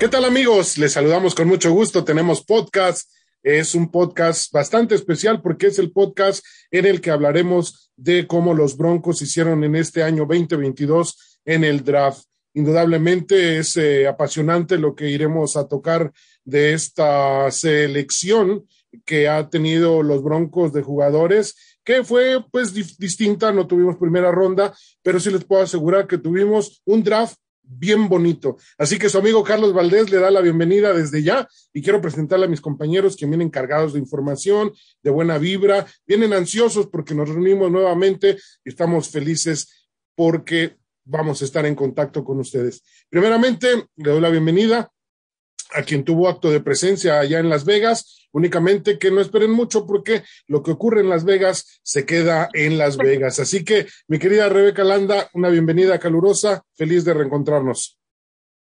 ¿Qué tal amigos? Les saludamos con mucho gusto. Tenemos podcast. Es un podcast bastante especial porque es el podcast en el que hablaremos de cómo los Broncos hicieron en este año 2022 en el draft. Indudablemente es eh, apasionante lo que iremos a tocar de esta selección que ha tenido los Broncos de jugadores, que fue pues distinta, no tuvimos primera ronda, pero sí les puedo asegurar que tuvimos un draft bien bonito. Así que su amigo Carlos Valdés le da la bienvenida desde ya y quiero presentarle a mis compañeros que vienen cargados de información, de buena vibra, vienen ansiosos porque nos reunimos nuevamente y estamos felices porque vamos a estar en contacto con ustedes. Primeramente, le doy la bienvenida a quien tuvo acto de presencia allá en Las Vegas, únicamente que no esperen mucho porque lo que ocurre en Las Vegas se queda en Las Vegas. Así que, mi querida Rebeca Landa, una bienvenida calurosa, feliz de reencontrarnos.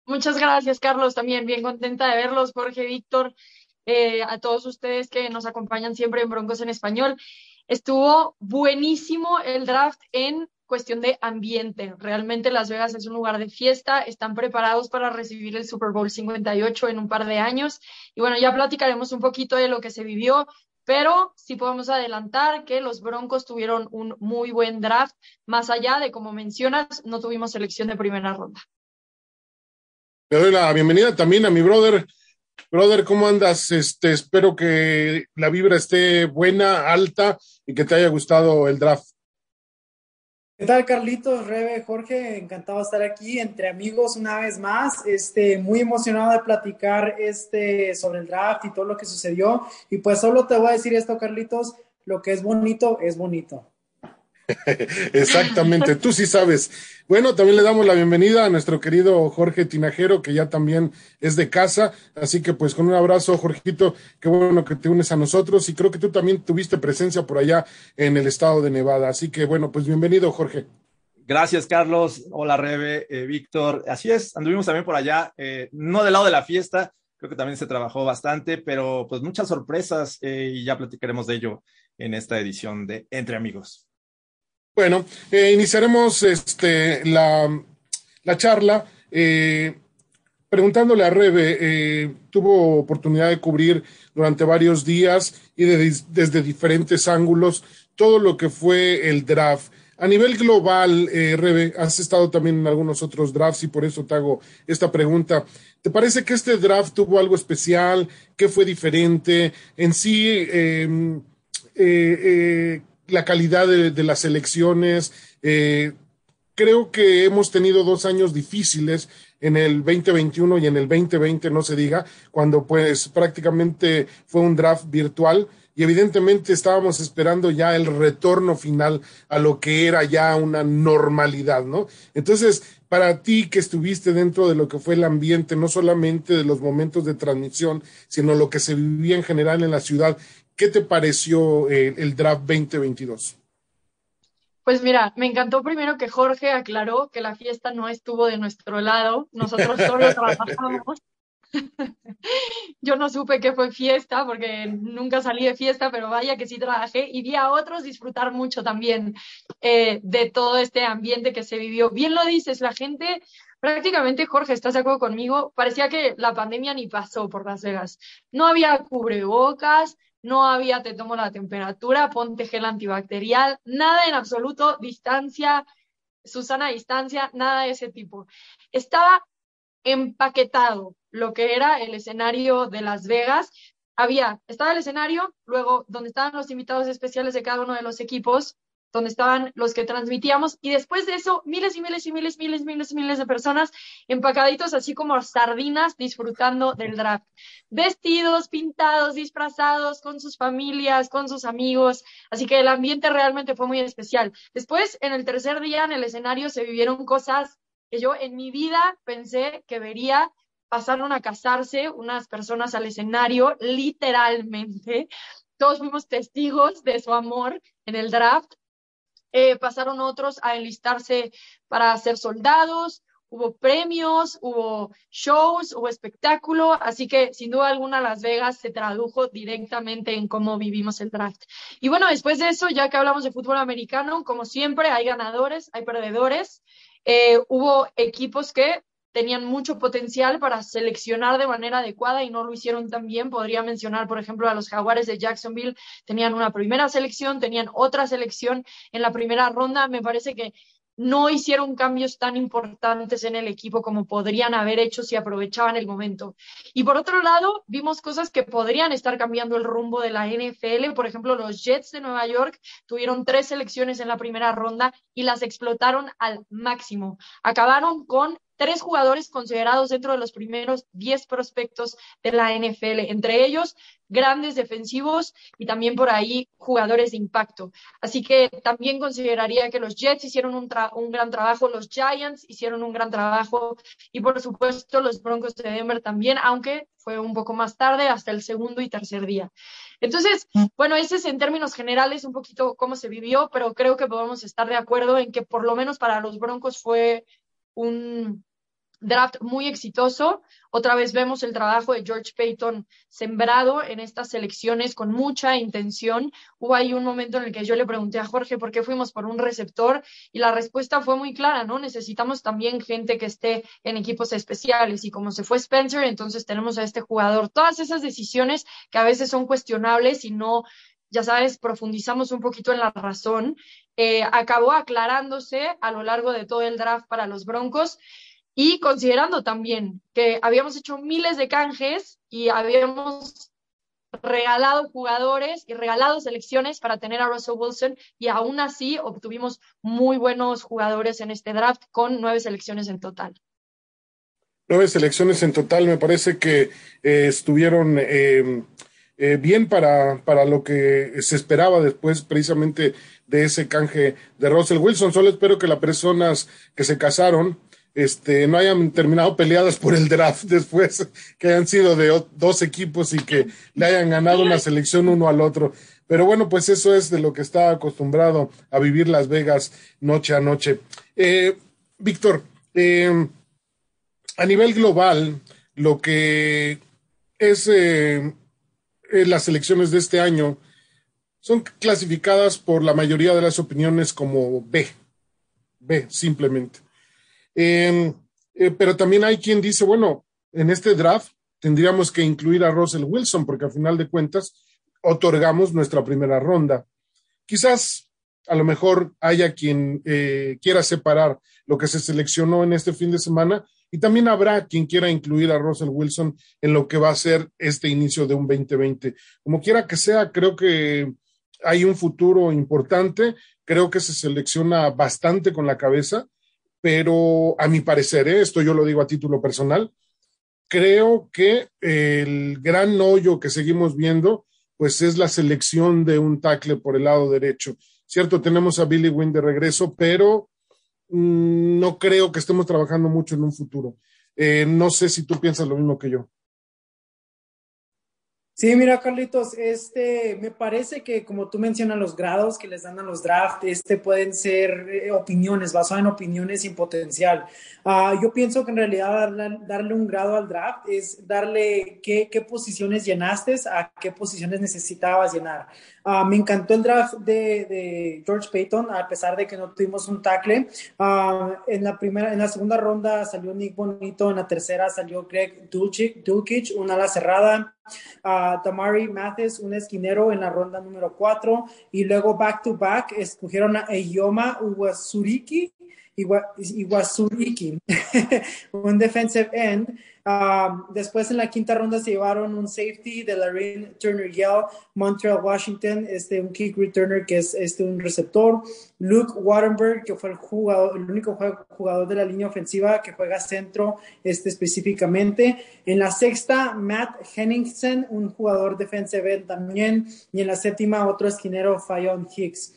Muchas gracias, Carlos, también bien contenta de verlos, Jorge, Víctor, eh, a todos ustedes que nos acompañan siempre en Broncos en Español. Estuvo buenísimo el draft en cuestión de ambiente. Realmente Las Vegas es un lugar de fiesta, están preparados para recibir el Super Bowl 58 en un par de años. Y bueno, ya platicaremos un poquito de lo que se vivió, pero sí podemos adelantar que los Broncos tuvieron un muy buen draft, más allá de, como mencionas, no tuvimos selección de primera ronda. Le doy la bienvenida también a mi brother. Brother, ¿cómo andas? Este, espero que la vibra esté buena, alta y que te haya gustado el draft. ¿Qué tal, Carlitos, Rebe, Jorge? Encantado de estar aquí entre amigos una vez más. Este, muy emocionado de platicar este, sobre el draft y todo lo que sucedió. Y pues solo te voy a decir esto, Carlitos, lo que es bonito es bonito. Exactamente, tú sí sabes. Bueno, también le damos la bienvenida a nuestro querido Jorge Tinajero, que ya también es de casa. Así que pues con un abrazo, Jorgito, qué bueno que te unes a nosotros y creo que tú también tuviste presencia por allá en el estado de Nevada. Así que bueno, pues bienvenido, Jorge. Gracias, Carlos. Hola, Rebe, eh, Víctor. Así es, anduvimos también por allá, eh, no del lado de la fiesta, creo que también se trabajó bastante, pero pues muchas sorpresas eh, y ya platicaremos de ello en esta edición de Entre Amigos. Bueno, eh, iniciaremos este, la, la charla eh, preguntándole a Rebe, eh, tuvo oportunidad de cubrir durante varios días y desde diferentes ángulos todo lo que fue el draft. A nivel global, Rebe, has estado también en algunos otros drafts y por eso te hago esta pregunta. ¿Te parece que este draft tuvo algo especial? ¿Qué fue diferente? En sí, eh, eh, la calidad de, las elecciones. Eh, creo que hemos tenido dos años difíciles en el 2021 y en el 2020, no se diga, cuando pues prácticamente fue un draft virtual y evidentemente estábamos esperando ya el retorno final a lo que era ya una normalidad, ¿no? Entonces, para ti que estuviste dentro de lo que fue el ambiente, no solamente de los momentos de transmisión, sino lo que se vivía en general en la ciudad, ¿Qué te pareció eh, el, draft 2022? Pues mira, me encantó primero que Jorge aclaró que la fiesta no estuvo de nuestro lado, nosotros solo trabajamos. Yo no supe que fue fiesta porque nunca salí de fiesta, pero vaya que sí trabajé y vi a otros disfrutar mucho también eh, de todo este ambiente que se vivió. Bien lo dices, la gente prácticamente, Jorge, ¿estás de acuerdo conmigo? Parecía que la pandemia ni pasó por Las Vegas. No había cubrebocas, no había te tomo la temperatura, ponte gel antibacterial, nada en absoluto, distancia, Susana distancia, nada de ese tipo. Estaba empaquetado lo que era el escenario de Las Vegas. Había, estaba el escenario, luego donde estaban los invitados especiales de cada uno de los equipos, donde estaban los que transmitíamos, y después de eso, miles y miles y miles, miles, miles miles de personas empacaditos así como sardinas disfrutando del draft. Vestidos, pintados, disfrazados, con sus familias, con sus amigos, así que el ambiente realmente fue muy especial. Después, en el tercer día, en el escenario, se vivieron cosas que yo en mi vida pensé que vería pasaron a casarse unas personas al escenario, literalmente. Todos fuimos testigos de su amor en el draft. Eh, pasaron otros a enlistarse para ser soldados, hubo premios, hubo shows, hubo espectáculo, así que sin duda alguna Las Vegas se tradujo directamente en cómo vivimos el draft. Y bueno, después de eso, ya que hablamos de fútbol americano, como siempre, hay ganadores, hay perdedores. Eh, hubo equipos que tenían mucho potencial para seleccionar de manera adecuada y no lo hicieron tan bien. Podría mencionar, por ejemplo, a los Jaguares de Jacksonville, tenían una primera selección, tenían otra selección en la primera ronda. Me parece que no hicieron cambios tan importantes en el equipo como podrían haber hecho si aprovechaban el momento. Y por otro lado, vimos cosas que podrían estar cambiando el rumbo de la NFL. Por ejemplo, los Jets de Nueva York tuvieron tres selecciones en la primera ronda y las explotaron al máximo. Acabaron con tres jugadores considerados dentro de los primeros diez prospectos de la NFL, entre ellos grandes defensivos y también por ahí jugadores de impacto. Así que también consideraría que los Jets hicieron un, un, gran trabajo, los Giants hicieron un gran trabajo y por supuesto los Broncos de Denver también, aunque fue un poco más tarde, hasta el segundo y tercer día. Entonces, bueno, ese es en términos generales un poquito cómo se vivió, pero creo que podemos estar de acuerdo en que por lo menos para los Broncos fue un draft muy exitoso. Otra vez vemos el trabajo de George Payton sembrado en estas selecciones con mucha intención. Hubo ahí un momento en el que yo le pregunté a Jorge por qué fuimos por un receptor y la respuesta fue muy clara, ¿no? Necesitamos también gente que esté en equipos especiales y como se fue Spencer, entonces tenemos a este jugador. Todas esas decisiones que a veces son cuestionables y no ya sabes, profundizamos un poquito en la razón, eh, acabó aclarándose a lo largo de todo el draft para los Broncos. Y considerando también que habíamos hecho miles de canjes y habíamos regalado jugadores y regalado selecciones para tener a Russell Wilson y aún así obtuvimos muy buenos jugadores en este draft con nueve selecciones en total. Nueve selecciones en total, me parece que eh, estuvieron eh, eh, bien para, para lo que se esperaba después precisamente de ese canje de Russell Wilson. Solo espero que las personas que se casaron este, no hayan terminado peleadas por el draft después, que hayan sido de dos equipos y que le hayan ganado una selección uno al otro. Pero bueno, pues eso es de lo que está acostumbrado a vivir Las Vegas noche a noche. Eh, Víctor, eh, a nivel global, lo que es las elecciones de este año son clasificadas por la mayoría de las opiniones como B, B simplemente. Em, eh, pero también hay quien dice, bueno, en este draft tendríamos que incluir a Russell Wilson, porque al final de cuentas otorgamos nuestra primera ronda. Quizás a lo mejor haya quien eh, quiera separar lo que se seleccionó en este fin de semana y también habrá quien quiera incluir a Russell Wilson en lo que va a ser este inicio de un 2020. Como quiera que sea, creo que hay un futuro importante, creo que se selecciona bastante con la cabeza pero a mi parecer, ¿eh? esto yo lo digo a título personal, creo que el gran hoyo que seguimos viendo, pues es la selección de un tackle por el lado derecho. Cierto, tenemos a Billy Wynn de regreso, pero no creo que estemos trabajando mucho en un futuro. Eh, no sé si tú piensas lo mismo que yo. Sí, mira, Carlitos, este, me parece que como tú mencionas los grados que les dan a los draft, este pueden ser eh, opiniones, basadas en opiniones sin potencial. Uh, yo pienso que en realidad darle, un grado al draft es darle qué, qué posiciones llenaste, a qué posiciones necesitabas llenar. Uh, me encantó el draft de, de, George Payton, a pesar de que no tuvimos un tackle. Uh, en la primera, en la segunda ronda salió Nick Bonito, en la tercera salió Greg Dulcich, una ala cerrada uh, Tamari Mathis, un esquinero en la ronda número 4, y luego back to back escogieron a Eyoma Uwasuriki, Iwasuriki, un defensive end. Um, después en la quinta ronda se llevaron un safety de la Turner Yell, Montreal, Washington, este, un kick returner que es este, un receptor. Luke Wattenberg, que fue el, jugador, el único jugador de la línea ofensiva que juega centro este, específicamente. En la sexta, Matt Henningsen, un jugador defensive end también. Y en la séptima, otro esquinero, Fayon Hicks.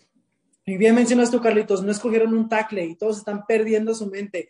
Y bien mencionas tú, Carlitos, no escogieron un tackle y todos están perdiendo su mente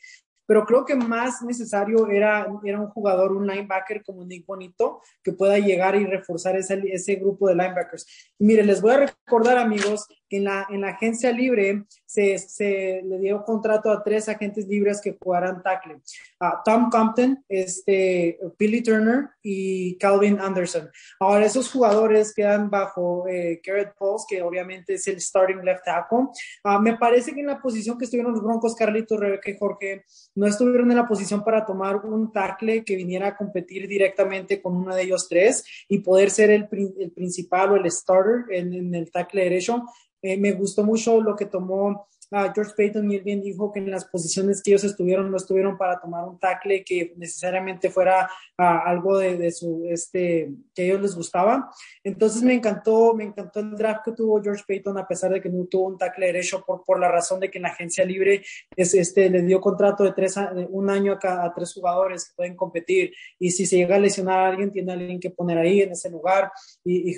pero creo que más necesario era, era un jugador, un linebacker como Nick Bonito, que pueda llegar y reforzar ese, ese grupo de linebackers. Y mire, les voy a recordar, amigos, que en la, en la agencia libre se, se le dio contrato a tres agentes libres que jugaran tackle. a Tom Compton, este, Billy Turner y Calvin Anderson. Ahora, esos jugadores quedan bajo eh, Garrett Pauls, que obviamente es el starting left tackle. Ah, me parece que en la posición que estuvieron los Broncos, Carlitos, Rebeca y Jorge, no estuvieron en la posición para tomar un tackle que viniera a competir directamente con uno de ellos tres y poder ser el, principal o el starter en, el tackle derecho. Eh, me gustó mucho lo que tomó George Payton muy bien dijo que en las posiciones que ellos estuvieron no estuvieron para tomar un tackle que necesariamente fuera algo de, su este que a ellos les gustaba. Entonces me encantó, me encantó el draft que tuvo George Payton a pesar de que no tuvo un tackle derecho por, por la razón de que en la agencia libre es, este le dio contrato de tres un año a, tres jugadores que pueden competir y si se llega a lesionar a alguien tiene a alguien que poner ahí en ese lugar y,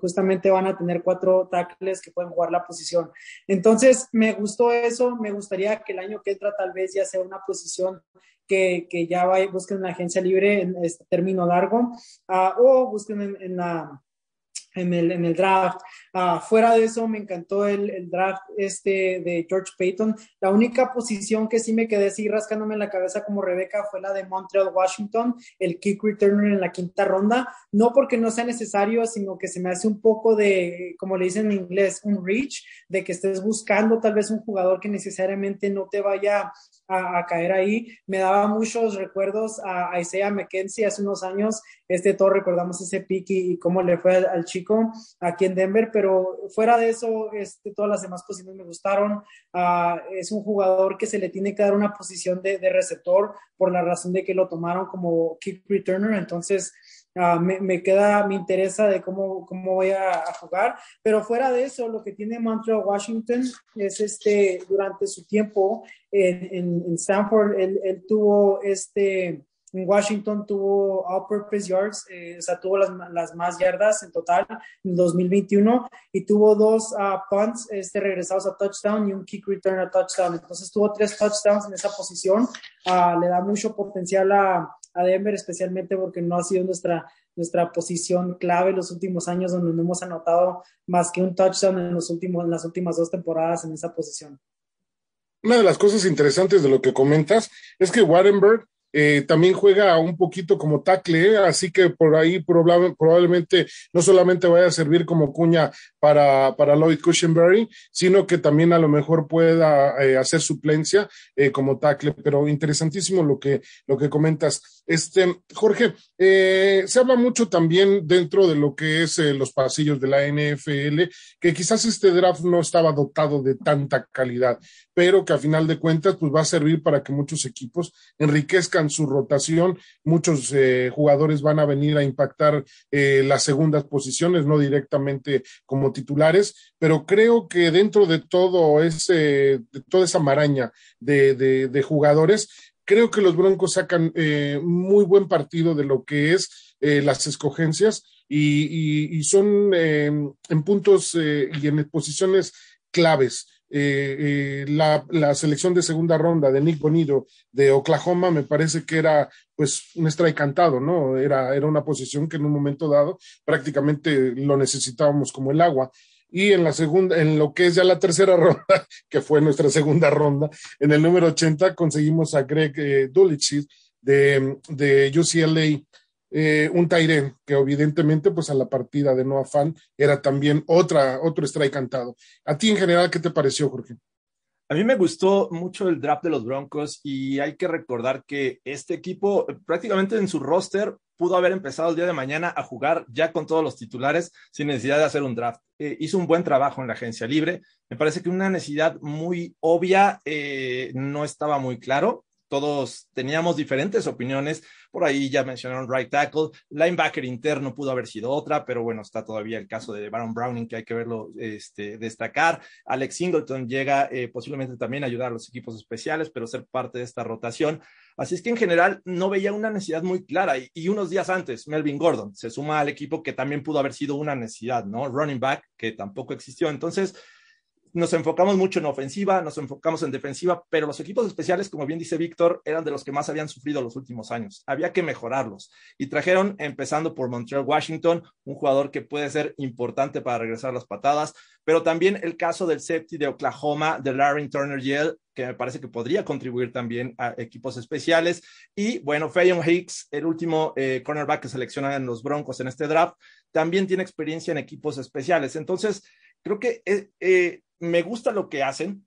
justamente van a tener cuatro tackles que pueden jugar la posición. Entonces me me gustó eso, me gustaría que el año que entra tal vez ya sea una posición que, que ya vaya, busquen una agencia libre en este término largo uh, o busquen en, la, en, el, en el draft. Uh, fuera de eso, me encantó el, el, draft este de George Payton. La única posición que sí me quedé así rascándome la cabeza como Rebeca fue la de Montreal Washington, el kick returner en la quinta ronda. No porque no sea necesario, sino que se me hace un poco de, como le dicen en inglés, un reach, de que estés buscando tal vez un jugador que necesariamente no te vaya a, caer ahí. Me daba muchos recuerdos a, Isaiah McKenzie hace unos años. Este, todos recordamos ese pick y, cómo le fue al, chico aquí en Denver, pero fuera de eso, este, todas las demás posiciones me gustaron. Ah, es un jugador que se le tiene que dar una posición de, de receptor por la razón de que lo tomaron como kick returner. Entonces, Ah, me, queda, me interesa de cómo, cómo voy a, jugar, pero fuera de eso, lo que tiene Montreal Washington es este, durante su tiempo en, en, Stanford, él, tuvo este, en Washington tuvo all-purpose yards, eh, o sea, tuvo las, más yardas en total en 2021 y tuvo dos uh, punts este, regresados a touchdown y un kick return a touchdown. Entonces tuvo tres touchdowns en esa posición. Uh, le da mucho potencial a, a Denver, especialmente porque no ha sido nuestra, nuestra posición clave los últimos años, donde no hemos anotado más que un touchdown en, los últimos, en las últimas dos temporadas en esa posición. Una de las cosas interesantes de lo que comentas es que Warrenberg eh, también juega un poquito como tackle, ¿eh? así que por ahí probablemente no solamente vaya a servir como cuña para, para Lloyd Cushenberry, sino que también a lo mejor pueda eh, hacer suplencia como tackle, pero interesantísimo lo que, lo que comentas. Este, Jorge, se habla mucho también dentro de lo que es los pasillos de la NFL, que quizás este draft no estaba dotado de tanta calidad, pero que a final de cuentas pues va a servir para que muchos equipos enriquezcan su rotación, muchos eh, jugadores van a venir a impactar eh, las segundas posiciones, no directamente como titulares, pero creo que dentro de todo ese, de toda esa maraña de, de, jugadores, creo que los Broncos sacan eh, muy buen partido de lo que es las escogencias y, son en puntos y en posiciones claves. Eh, eh, la, selección de segunda ronda de Nick Bonido de Oklahoma me parece que era pues un strike cantado, ¿no? Era, era una posición que en un momento dado prácticamente lo necesitábamos como el agua. Y en la segunda, en lo que es ya la tercera ronda, que fue nuestra segunda ronda, en el número 80 conseguimos a Greg eh, de, de UCLA eh, un Tairen, que evidentemente, pues a la partida de Noah Fan era también otra, otro strike cantado. A ti en general, ¿qué te pareció, Jorge? A mí me gustó mucho el draft de los Broncos y hay que recordar que este equipo prácticamente en su roster pudo haber empezado el día de mañana a jugar ya con todos los titulares sin necesidad de hacer un draft. Eh, hizo un buen trabajo en la agencia libre. Me parece que una necesidad muy obvia eh, no estaba muy claro todos teníamos diferentes opiniones. Por ahí ya mencionaron right tackle, linebacker interno pudo haber sido otra, pero bueno, está todavía el caso de Baron Browning que hay que verlo este, destacar. Alex Singleton llega eh, posiblemente también a ayudar a los equipos especiales, pero ser parte de esta rotación. Así es que en general no veía una necesidad muy clara. Y, y, unos días antes, Melvin Gordon se suma al equipo que también pudo haber sido una necesidad, ¿no? Running back, que tampoco existió. Entonces, nos enfocamos mucho en ofensiva, nos enfocamos en defensiva, pero los equipos especiales, como bien dice Víctor, eran de los que más habían sufrido los últimos años. Había que mejorarlos. Y trajeron, empezando por Montreal Washington, un jugador que puede ser importante para regresar las patadas, pero también el caso del safety de Oklahoma, de Larry Turner Yell, que me parece que podría contribuir también a equipos especiales. Y bueno, Fayon Hicks, el último eh, cornerback que seleccionan los Broncos en este draft, también tiene experiencia en equipos especiales. Entonces, creo que eh, eh, me gusta lo que hacen.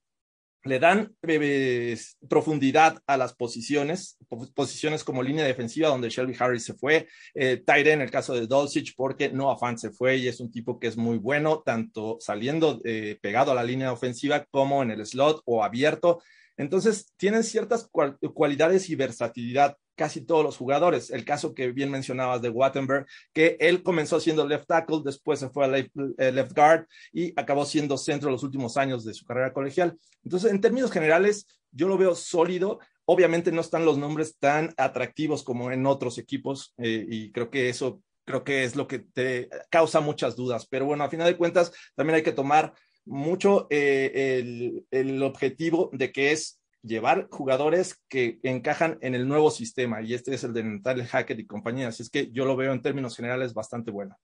le dan eh, profundidad a las posiciones, posiciones como línea defensiva donde Shelby Harris se fue, eh, en el caso de Dulcich porque Noah Fant se fue y es un tipo que es muy bueno, tanto saliendo eh, pegado a la línea ofensiva como en el slot o abierto. Entonces, tienen ciertas cualidades y versatilidad casi todos los jugadores. El caso que bien mencionabas de Wattenberg, que él comenzó siendo left tackle, después se fue a left, eh, left guard y acabó siendo centro los últimos años de su carrera colegial. Entonces, en términos generales, yo lo veo sólido. Obviamente no están los nombres tan atractivos como en otros equipos eh, y creo que eso creo que es lo que te causa muchas dudas. Pero bueno, a final de cuentas, también hay que tomar mucho eh, el, objetivo de que es llevar jugadores que encajan en el nuevo sistema y este es el de Natal Hackett y compañía. Así es que yo lo veo en términos generales bastante bueno.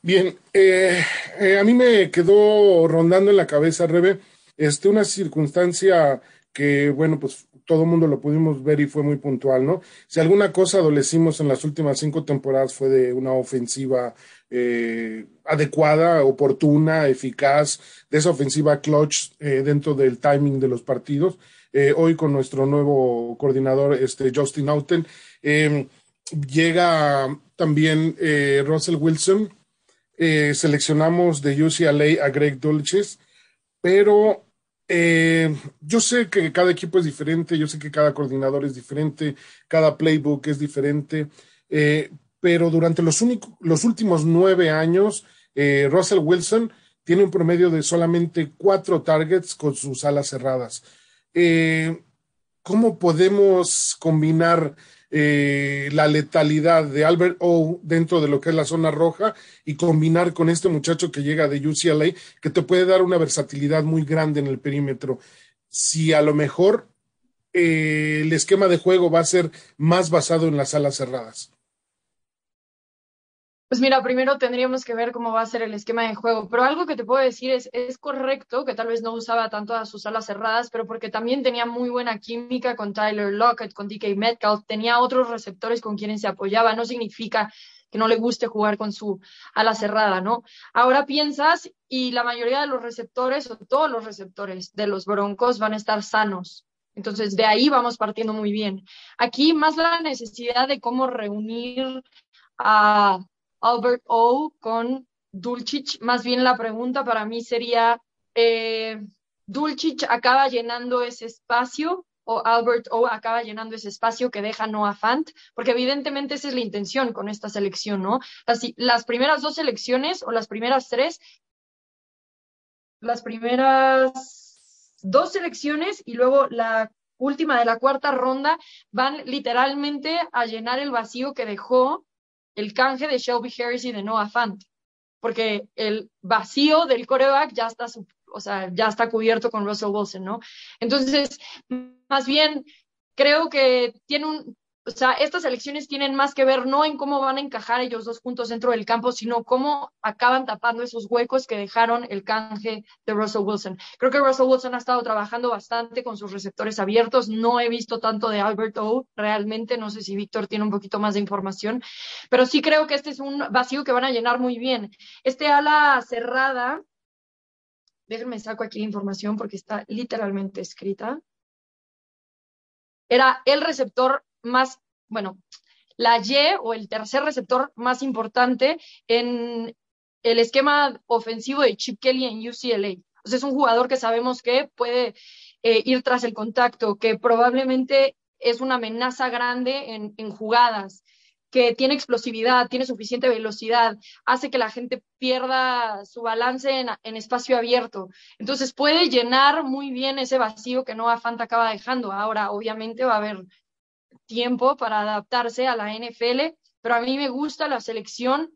Bien, eh, eh, a mí me quedó rondando en la cabeza, Rebe, este, una circunstancia que, bueno, pues todo el mundo lo pudimos ver y fue muy puntual, ¿no? Si alguna cosa adolecimos en las últimas cinco temporadas fue de una ofensiva eh, adecuada, oportuna, eficaz, de esa ofensiva clutch eh, dentro del timing de los partidos. Eh, hoy con nuestro nuevo coordinador, este Justin Auten, em, llega también Russell Wilson. seleccionamos de UCLA a Greg Dulces, pero yo sé que cada equipo es diferente, yo sé que cada coordinador es diferente, cada playbook es diferente, pero durante los, últimos nueve años, eh, Russell Wilson tiene un promedio de solamente cuatro targets con sus alas cerradas. Eh, ¿Cómo podemos combinar eh, la letalidad de Albert O dentro de lo que es la zona roja y combinar con este muchacho que llega de UCLA, que te puede dar una versatilidad muy grande en el perímetro? Si a lo mejor el esquema de juego va a ser más basado en las alas cerradas. Pues mira, primero tendríamos que ver cómo va a ser el esquema de juego, pero algo que te puedo decir es, es correcto que tal vez no usaba tanto a sus alas cerradas, pero porque también tenía muy buena química con Tyler Lockett, con DK Metcalf, tenía otros receptores con quienes se apoyaba, no significa que no le guste jugar con su ala cerrada, ¿no? Ahora piensas y la mayoría de los receptores o todos los receptores de los Broncos van a estar sanos. Entonces, de ahí vamos partiendo muy bien. Aquí más la necesidad de cómo reunir a Albert O con Dulcich. Más bien la pregunta para mí sería, eh, ¿Dulcich acaba llenando ese espacio o Albert O acaba llenando ese espacio que deja Noah Fant? Porque evidentemente esa es la intención con esta selección, ¿no? Las, las primeras dos selecciones o las primeras tres, las primeras dos selecciones y luego la última de la cuarta ronda van literalmente a llenar el vacío que dejó el canje de Shelby Harris y de Noah Fant, porque el vacío del coreback ya está, o sea, ya está cubierto con Russell Wilson, ¿no? Entonces, más bien, creo que tiene un, o sea, estas elecciones tienen más que ver no en cómo van a encajar ellos dos juntos dentro del campo, sino cómo acaban tapando esos huecos que dejaron el canje de Russell Wilson. Creo que Russell Wilson ha estado trabajando bastante con sus receptores abiertos. No he visto tanto de Albert O realmente. No sé si Víctor tiene un poquito más de información, pero sí creo que este es un vacío que van a llenar muy bien. Este ala cerrada, déjenme saco aquí la información porque está literalmente escrita era el receptor más, bueno, la Y o el tercer receptor más importante en el esquema ofensivo de Chip Kelly en UCLA. O sea, es un jugador que sabemos que puede eh, ir tras el contacto, que probablemente es una amenaza grande en, en jugadas, que tiene explosividad, tiene suficiente velocidad, hace que la gente pierda su balance en, en, espacio abierto. Entonces puede llenar muy bien ese vacío que Noah Fant acaba dejando. Ahora, obviamente, va a haber tiempo para adaptarse a la NFL, pero a mí me gusta la selección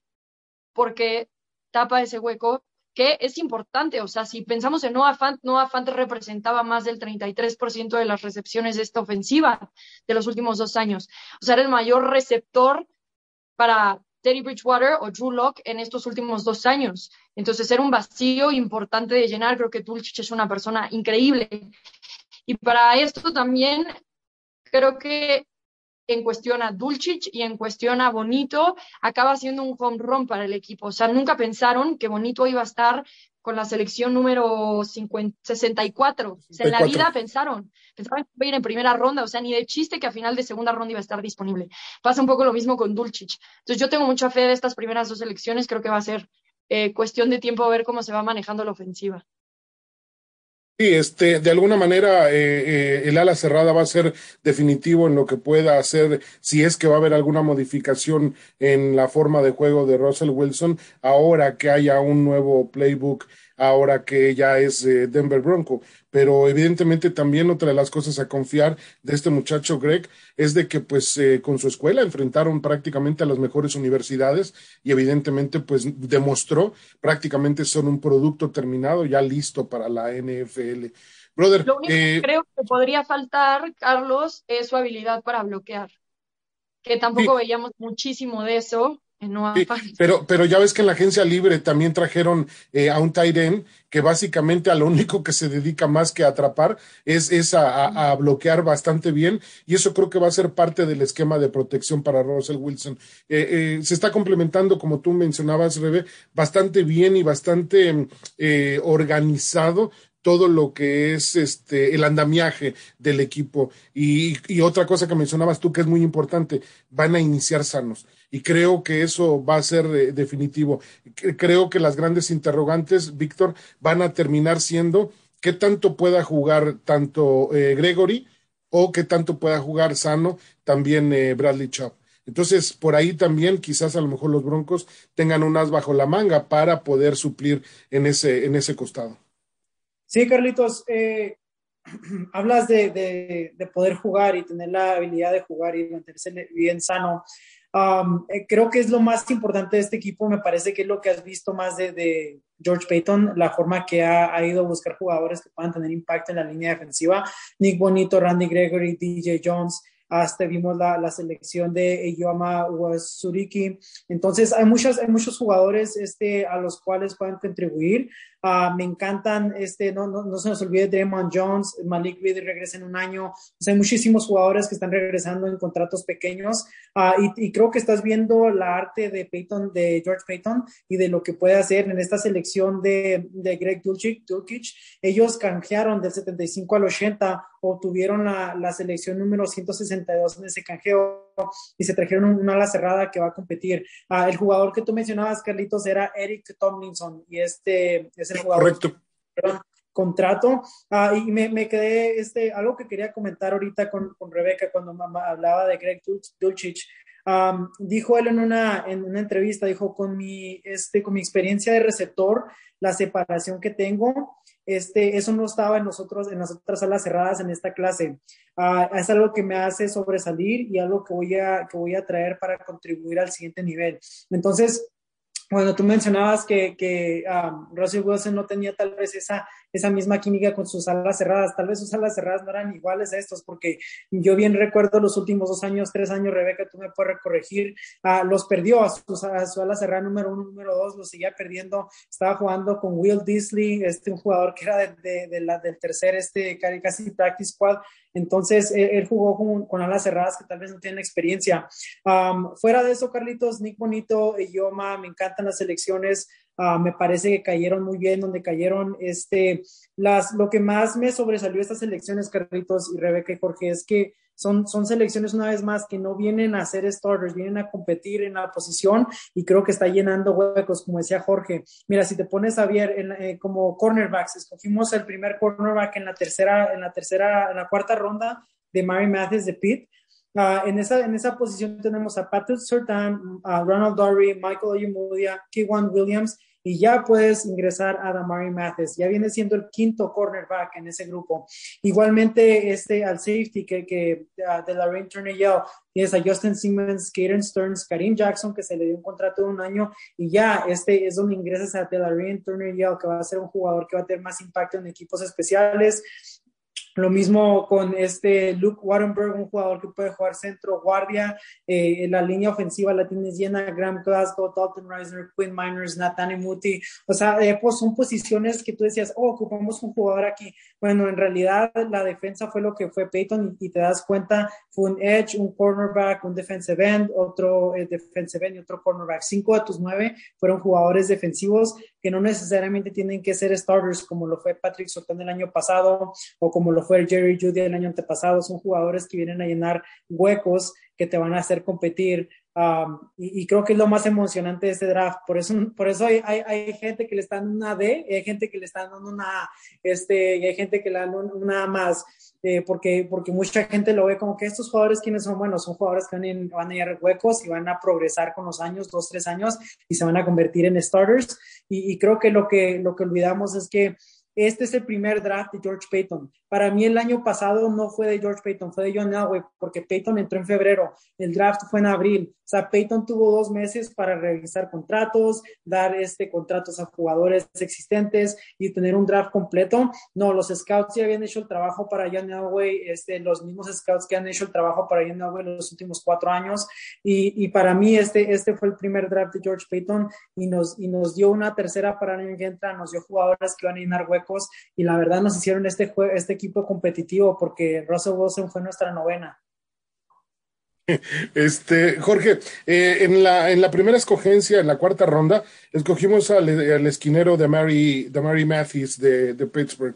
porque tapa ese hueco que es importante. O sea, si pensamos en Noah Fant, Noah Fant representaba más del 33% de las recepciones de esta ofensiva de los últimos dos años. O sea, era el mayor receptor para Teddy Bridgewater o Drew Locke en estos últimos dos años. Entonces era un vacío importante de llenar. Creo que Dulcich es una persona increíble. Y para esto también creo que en cuestión a Dulcich y en cuestión a Bonito, acaba siendo un home run para el equipo. O sea, nunca pensaron que Bonito iba a estar con la selección número 64. en la vida pensaron, pensaban que iba a ir en primera ronda, o sea, ni de chiste que a final de segunda ronda iba a estar disponible. Pasa un poco lo mismo con Dulcich. Entonces yo tengo mucha fe de estas primeras dos selecciones, creo que va a ser eh, cuestión de tiempo ver cómo se va manejando la ofensiva. Sí, este, de alguna manera eh, eh, el ala cerrada va a ser definitivo en lo que pueda hacer, si es que va a haber alguna modificación en la forma de juego de Russell Wilson, ahora que haya un nuevo playbook ahora que ya es eh, Denver Bronco. Pero evidentemente también otra de las cosas a confiar de este muchacho Greg es de que pues eh, con su escuela enfrentaron prácticamente a las mejores universidades y evidentemente pues demostró prácticamente son un producto terminado ya listo para la NFL. Brother, Lo único que eh, creo que podría faltar, Carlos, es su habilidad para bloquear, que tampoco veíamos muchísimo de eso pero, pero ya ves que en la agencia libre también trajeron eh, a un end que básicamente a lo único que se dedica más que a atrapar es, es a, bloquear bastante bien y eso creo que va a ser parte del esquema de protección para Russell Wilson. Eh, eh, se está complementando, como tú mencionabas, Rebe, bastante bien y bastante organizado todo lo que es este el andamiaje del equipo. Y, otra cosa que mencionabas tú que es muy importante, van a iniciar sanos y creo que eso va a ser eh, definitivo. Creo que las grandes interrogantes, Víctor, van a terminar siendo qué tanto pueda jugar tanto eh, Gregory o qué tanto pueda jugar sano también eh, Bradley Chubb. Entonces, por ahí también quizás a lo mejor los Broncos tengan un as bajo la manga para poder suplir en ese, en ese costado. Sí, Carlitos, hablas de, de, de, poder jugar y tener la habilidad de jugar y mantenerse bien sano. Eh, creo que es lo más importante de este equipo. Me parece que es lo que has visto más de, George Payton, la forma que ha, ido a buscar jugadores que puedan tener impacto en la línea defensiva. Nick Bonito, Randy Gregory, DJ Jones, hasta vimos la, selección de Eyoma Wasuriki. Entonces, hay, muchos hay muchos jugadores este, a los cuales pueden contribuir. Uh, me encantan, este, no, no, no, se nos olvide Draymond Jones, Malik Reed regresa en un año. hay muchísimos jugadores que están regresando en contratos pequeños. Uh, y, y, creo que estás viendo la arte de Peyton, de George Payton y de lo que puede hacer en esta selección de, de Greg Dulcich, Dulcich. Ellos canjearon del 75 al 80, obtuvieron la, la selección número 162 en ese canjeo y se trajeron una ala cerrada que va a competir. Uh, el jugador que tú mencionabas, Carlitos, era Eric Tomlinson y este es Correcto. contrato. Ah, y me, me, quedé, este, algo que quería comentar ahorita con, con Rebeca cuando mamá hablaba de Greg Dulcich. dijo él en una, en una entrevista, dijo, con mi, este, con mi experiencia de receptor, la separación que tengo, este, eso no estaba en nosotros, en las otras salas cerradas en esta clase. Ah, es algo que me hace sobresalir y algo que voy a, que voy a traer para contribuir al siguiente nivel. Entonces, bueno, tú mencionabas que, que um, Russell Wilson no tenía tal vez esa, esa misma química con sus alas cerradas. Tal vez sus alas cerradas no eran iguales a estos, porque yo bien recuerdo los últimos dos años, tres años, Rebeca, tú me puedes corregir, uh, los perdió a, sus, a su ala cerrada número uno, número dos, los seguía perdiendo. Estaba jugando con Will Disley, este, un jugador que era de, de, la, del tercer, este, casi practice squad. Entonces, él, jugó con, con, alas cerradas que tal vez no tienen experiencia. Um, fuera de eso, Carlitos, Nick Bonito, Yoma, me encantan las elecciones. Uh, me parece que cayeron muy bien donde cayeron. Este, las, lo que más me sobresalió estas elecciones, Carlitos y Rebeca y Jorge, es que son, son selecciones una vez más que no vienen a ser starters, vienen a competir en la posición y creo que está llenando huecos, como decía Jorge. Mira, si te pones a ver eh, como cornerbacks, escogimos el primer cornerback en la tercera, en la tercera, en la cuarta ronda de Mary Mathis de Pitt. Uh, en, esa, en esa posición tenemos a Patrick Surtain, a Ronald Dory, Michael Ayumudia, Kwan Williams y ya puedes ingresar a Damari Mathis. Ya viene siendo el quinto cornerback en ese grupo. Igualmente, este al safety que, que uh, de la Rain Turner Yell, tienes a Justin Simmons, Kaden Stearns, Karim Jackson, que se le dio un contrato de un año, y ya este es donde ingresas a Rain Turner Yell, que va a ser un jugador que va a tener más impacto en equipos especiales. Lo mismo con este Luke Wattenberg, un jugador que puede jugar centro, guardia. Eh, la línea ofensiva la tienes llena, Graham Glasgow, Dalton Reisner, Quinn Miners, Nathan Muti. O sea, eh, pues son posiciones que tú decías, oh, ocupamos un jugador aquí. Bueno, en realidad la defensa fue lo que fue Peyton y, te das cuenta, fue un edge, un cornerback, un defensive end, otro eh, defensive end y otro cornerback. Cinco de tus nueve fueron jugadores defensivos que no necesariamente tienen que ser starters como lo fue Patrick Sutton el año pasado o como lo fue Jerry Judy el año antepasado. Son jugadores que vienen a llenar huecos que te van a hacer competir y, creo que es lo más emocionante de este draft. Por eso, por eso hay, hay, gente que le está dando una D, hay gente que le está dando una este, y hay gente que le dan una más, eh, porque, porque mucha gente lo ve como que estos jugadores, quienes son? buenos son jugadores que van, van a ir huecos y van a progresar con los años, dos, tres años, y se van a convertir en starters. Y, y creo que lo, que lo que olvidamos es que este es el primer draft de George Payton. Para mí el año pasado no fue de George Payton, fue de John Elway, porque Payton entró en febrero, el draft fue en abril. O sea, Payton tuvo dos meses para revisar contratos, dar este contratos a jugadores existentes y tener un draft completo. No, los scouts ya habían hecho el trabajo para John Elway, este, los mismos scouts que han hecho el trabajo para John Elway los últimos cuatro años. Y, y, para mí este, este fue el primer draft de George Payton y nos, y nos dio una tercera para el año que entra, nos dio jugadores que van a llenar huecos y la verdad nos hicieron este, este equipo competitivo porque Russell Wilson fue nuestra novena. Este, Jorge, eh, en, la, en la primera escogencia, en la cuarta ronda, escogimos al, esquinero de Mary, de Mary Mathis de, Pittsburgh.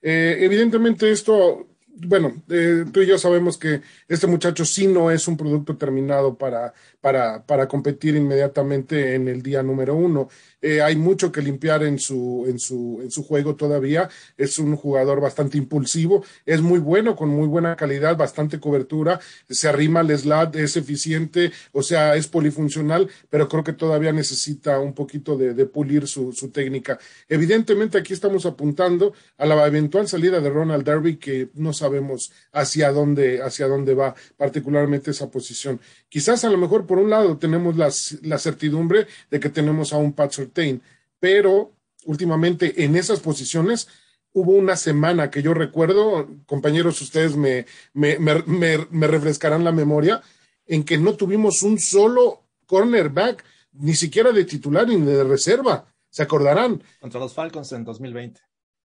Eh, evidentemente esto, bueno, eh, tú y yo sabemos que este muchacho sí no es un producto terminado para, para, para competir inmediatamente en el día número uno. Eh, hay mucho que limpiar en su, en, su, en su juego todavía. Es un jugador bastante impulsivo, es muy bueno, con muy buena calidad, bastante cobertura, se arrima al slat, es eficiente, o sea, es polifuncional, pero creo que todavía necesita un poquito de, de pulir su, su, técnica. Evidentemente aquí estamos apuntando a la eventual salida de Ronald Darby, que no sabemos hacia dónde, hacia dónde va, particularmente esa posición. Quizás a lo mejor por un lado tenemos las, la certidumbre de que tenemos a un Pat pero últimamente en esas posiciones hubo una semana que yo recuerdo, compañeros, ustedes me, me, me, refrescarán la memoria, en que no tuvimos un solo cornerback, ni siquiera de titular ni de reserva. ¿Se acordarán? Contra los Falcons en 2020.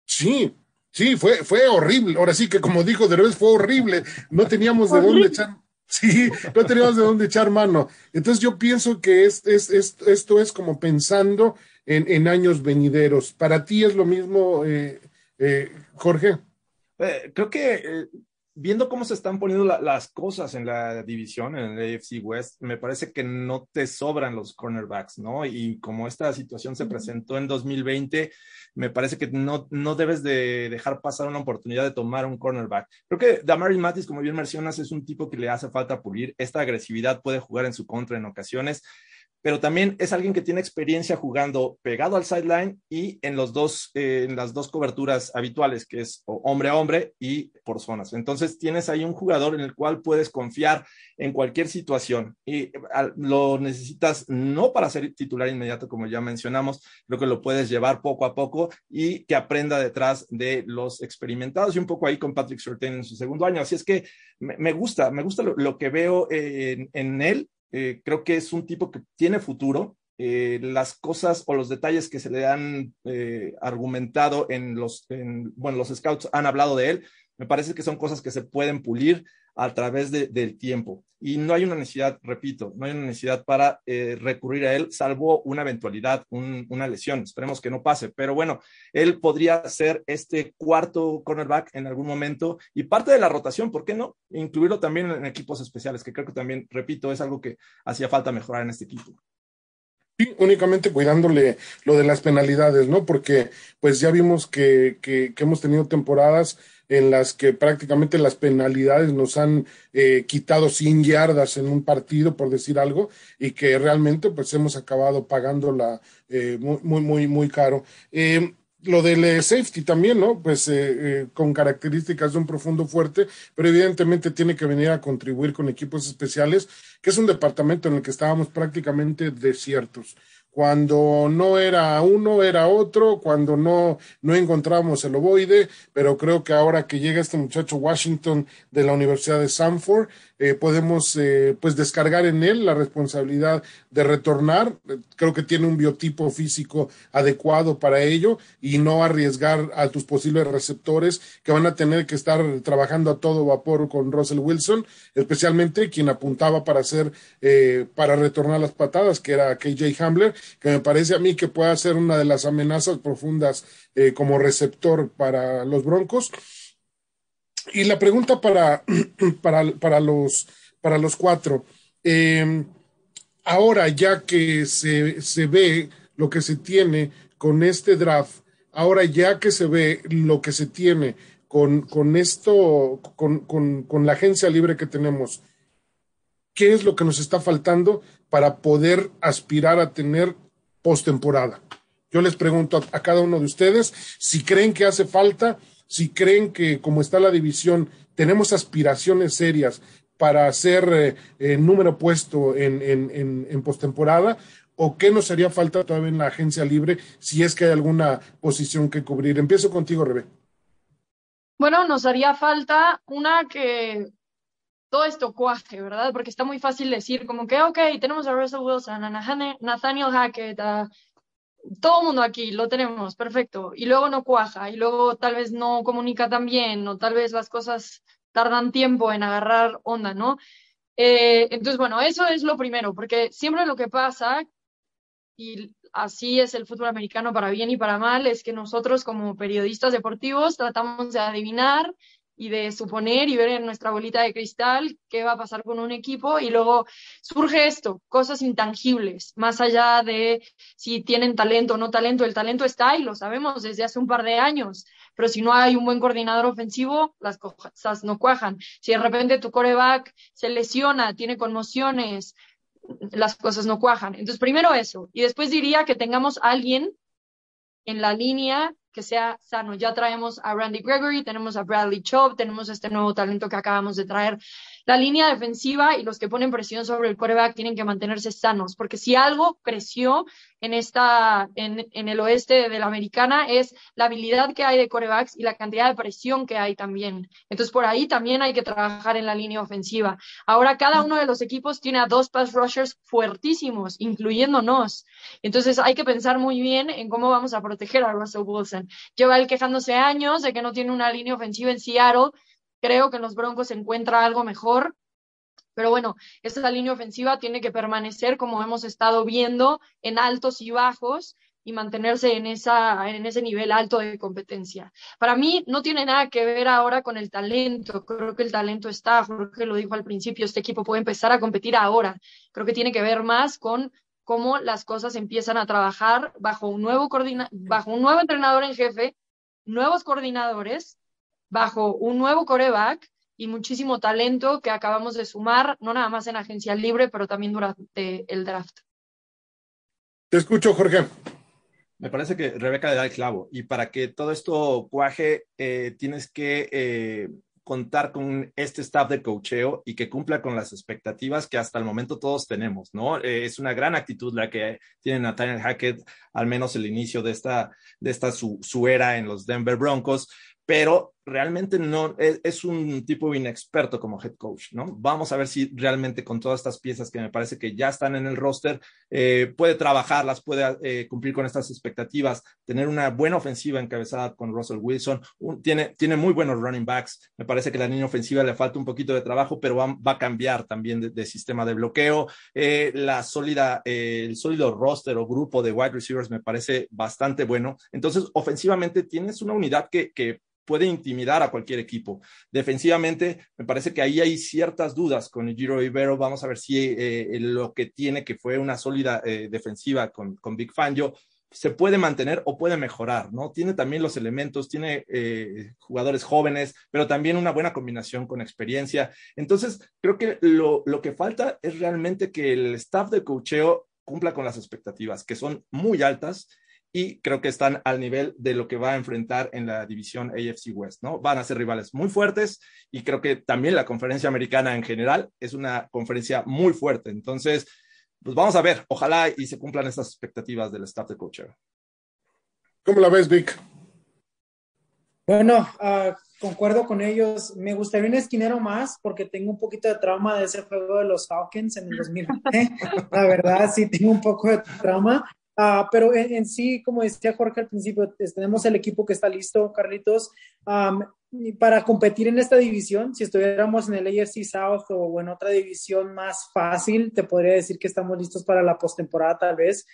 Sí, sí, fue, fue horrible. Ahora sí que como dijo Derbez, fue horrible. No teníamos de dónde echar, Sí, no teníamos de dónde echar mano. Entonces yo pienso que es, es, esto es como pensando en, años venideros. ¿Para ti es lo mismo, eh, eh, Jorge? Eh, creo que viendo cómo se están poniendo las cosas en la división, en el AFC West, me parece que no te sobran los cornerbacks, ¿no? Y como esta situación se presentó en 2020, me parece que no, no debes de dejar pasar una oportunidad de tomar un cornerback. Creo que Damari Matis, como bien mencionas, es un tipo que le hace falta pulir. Esta agresividad puede jugar en su contra en ocasiones pero también es alguien que tiene experiencia jugando pegado al sideline y en, los dos, eh, en las dos coberturas habituales, que es hombre a hombre y por zonas. Entonces tienes ahí un jugador en el cual puedes confiar en cualquier situación y lo necesitas no para ser titular inmediato, como ya mencionamos, creo que lo puedes llevar poco a poco y que aprenda detrás de los experimentados y un poco ahí con Patrick Surtain en su segundo año. Así es que me, gusta, me gusta lo, que veo en, en él eh, creo que es un tipo que tiene futuro. Eh, las cosas o los detalles que se le han eh, argumentado en los, bueno, los scouts han hablado de él, me parece que son cosas que se pueden pulir a través del tiempo. Y no hay una necesidad, repito, no hay una necesidad para eh, recurrir a él, salvo una eventualidad, una lesión. Esperemos que no pase. Pero bueno, él podría ser este cuarto cornerback en algún momento y parte de la rotación, ¿por qué no? Incluirlo también en equipos especiales, que creo que también, repito, es algo que hacía falta mejorar en este equipo. Sí, únicamente cuidándole lo de las penalidades, ¿no? Porque pues ya vimos que, que hemos tenido temporadas en las que prácticamente las penalidades nos han eh, quitado 100 yardas en un partido, por decir algo, y que realmente pues hemos acabado pagándola eh, muy, muy, muy, caro. Eh, lo del safety también, ¿no? Pues con características de un profundo fuerte, pero evidentemente tiene que venir a contribuir con equipos especiales, que es un departamento en el que estábamos prácticamente desiertos cuando no era uno, era otro, cuando no, no encontramos el ovoide, pero creo que ahora que llega este muchacho Washington de la Universidad de Sanford, eh, podemos eh, pues descargar en él la responsabilidad de retornar. Creo que tiene un biotipo físico adecuado para ello y no arriesgar a tus posibles receptores que van a tener que estar trabajando a todo vapor con Russell Wilson, especialmente quien apuntaba para hacer, eh, para retornar las patadas, que era KJ Hamler, que me parece a mí que puede ser una de las amenazas profundas eh, como receptor para los Broncos. Y la pregunta para, para, los, para los cuatro. Eh, ahora ya que se, se ve lo que se tiene con este draft, ahora ya que se ve lo que se tiene con, con esto, con, con, con, la agencia libre que tenemos, ¿qué es lo que nos está faltando para poder aspirar a tener postemporada? Yo les pregunto a, cada uno de ustedes si creen que hace falta, si creen que como está la división, tenemos aspiraciones serias para eh, eh, número puesto en, en, en, en postemporada o qué nos haría falta todavía en la agencia libre si es que hay alguna posición que cubrir. Empiezo contigo, Rebe. Bueno, nos haría falta una que todo esto cuaje, ¿verdad? Porque está muy fácil decir como que, ok, tenemos a Russell Wilson, a Nathaniel Hackett, a todo el mundo aquí, lo tenemos, perfecto. Y luego no cuaja, y luego tal vez no comunica tan bien, o tal vez las cosas tardan tiempo en agarrar onda, ¿no? Eh, entonces, bueno, eso es lo primero, porque siempre lo que pasa, y así es el fútbol americano para bien y para mal, es que nosotros como periodistas deportivos tratamos de adivinar y de suponer y ver en nuestra bolita de cristal qué va a pasar con un equipo y luego surge esto, cosas intangibles, más allá de si tienen talento o no talento, el talento está y lo sabemos desde hace un par de años, pero si no hay un buen coordinador ofensivo, las cosas no cuajan. Si de repente tu coreback se lesiona, tiene conmociones, las cosas no cuajan. Entonces, primero eso. Y después diría que tengamos a alguien en la línea que sea sano. Ya traemos a Randy Gregory, tenemos a Bradley Chubb, tenemos este nuevo talento que acabamos de traer la línea defensiva y los que ponen presión sobre el quarterback tienen que mantenerse sanos, porque si algo creció en esta, en, en el oeste de la americana es la habilidad que hay de quarterbacks y la cantidad de presión que hay también. Entonces, por ahí también hay que trabajar en la línea ofensiva. Ahora, cada uno de los equipos tiene a dos pass rushers fuertísimos, incluyéndonos. Entonces, hay que pensar muy bien en cómo vamos a proteger a Russell Wilson. Lleva él quejándose años de que no tiene una línea ofensiva en Seattle Creo que en los Broncos se encuentra algo mejor. Pero bueno, esta línea ofensiva tiene que permanecer como hemos estado viendo en altos y bajos y mantenerse en, esa, en ese nivel alto de competencia. Para mí no tiene nada que ver ahora con el talento. Creo que el talento está, Jorge lo dijo al principio, este equipo puede empezar a competir ahora. Creo que tiene que ver más con cómo las cosas empiezan a trabajar bajo un nuevo, bajo un nuevo entrenador en jefe, nuevos coordinadores bajo un nuevo coreback y muchísimo talento que acabamos de sumar, no nada más en agencia libre, pero también durante el draft. Te escucho, Jorge. Me parece que Rebeca le da el clavo. Y para que todo esto cuaje, eh, tienes que eh, contar con este staff de cocheo y que cumpla con las expectativas que hasta el momento todos tenemos, ¿no? Eh, es una gran actitud la que tiene Nathaniel Hackett, al menos el inicio de esta, de esta su, su era en los Denver Broncos pero realmente no es, un tipo inexperto como head coach, ¿no? Vamos a ver si realmente con todas estas piezas que me parece que ya están en el roster, eh, puede trabajarlas, puede eh, cumplir con estas expectativas, tener una buena ofensiva encabezada con Russell Wilson, tiene, tiene muy buenos running backs, me parece que la línea ofensiva le falta un poquito de trabajo, pero va, a cambiar también de, sistema de bloqueo, eh, la sólida, el sólido roster o grupo de wide receivers me parece bastante bueno, entonces ofensivamente tienes una unidad que puede intimidar a cualquier equipo. Defensivamente, me parece que ahí hay ciertas dudas con Giro Ibero. Vamos a ver si eh, lo que tiene, que fue una sólida eh, defensiva con, con Big Fangio, se puede mantener o puede mejorar, ¿no? Tiene también los elementos, tiene eh, jugadores jóvenes, pero también una buena combinación con experiencia. Entonces, creo que lo, lo que falta es realmente que el staff de cocheo cumpla con las expectativas, que son muy altas y creo que están al nivel de lo que va a enfrentar en la división AFC West, ¿no? Van a ser rivales muy fuertes y creo que también la conferencia americana en general es una conferencia muy fuerte. Entonces, pues vamos a ver, ojalá y se cumplan estas expectativas del staff de coach. ¿Cómo la ves, Vic? Bueno, uh, concuerdo con ellos. Me gustaría un esquinero más porque tengo un poquito de trauma de ese juego de los Falcons en el 2020. la verdad, sí, tengo un poco de trauma. Uh, pero en, sí, como decía Jorge al principio, tenemos el equipo que está listo, Carlitos, um, para competir en esta división. Si estuviéramos en el AFC South o en otra división más fácil, te podría decir que estamos listos para la postemporada tal vez.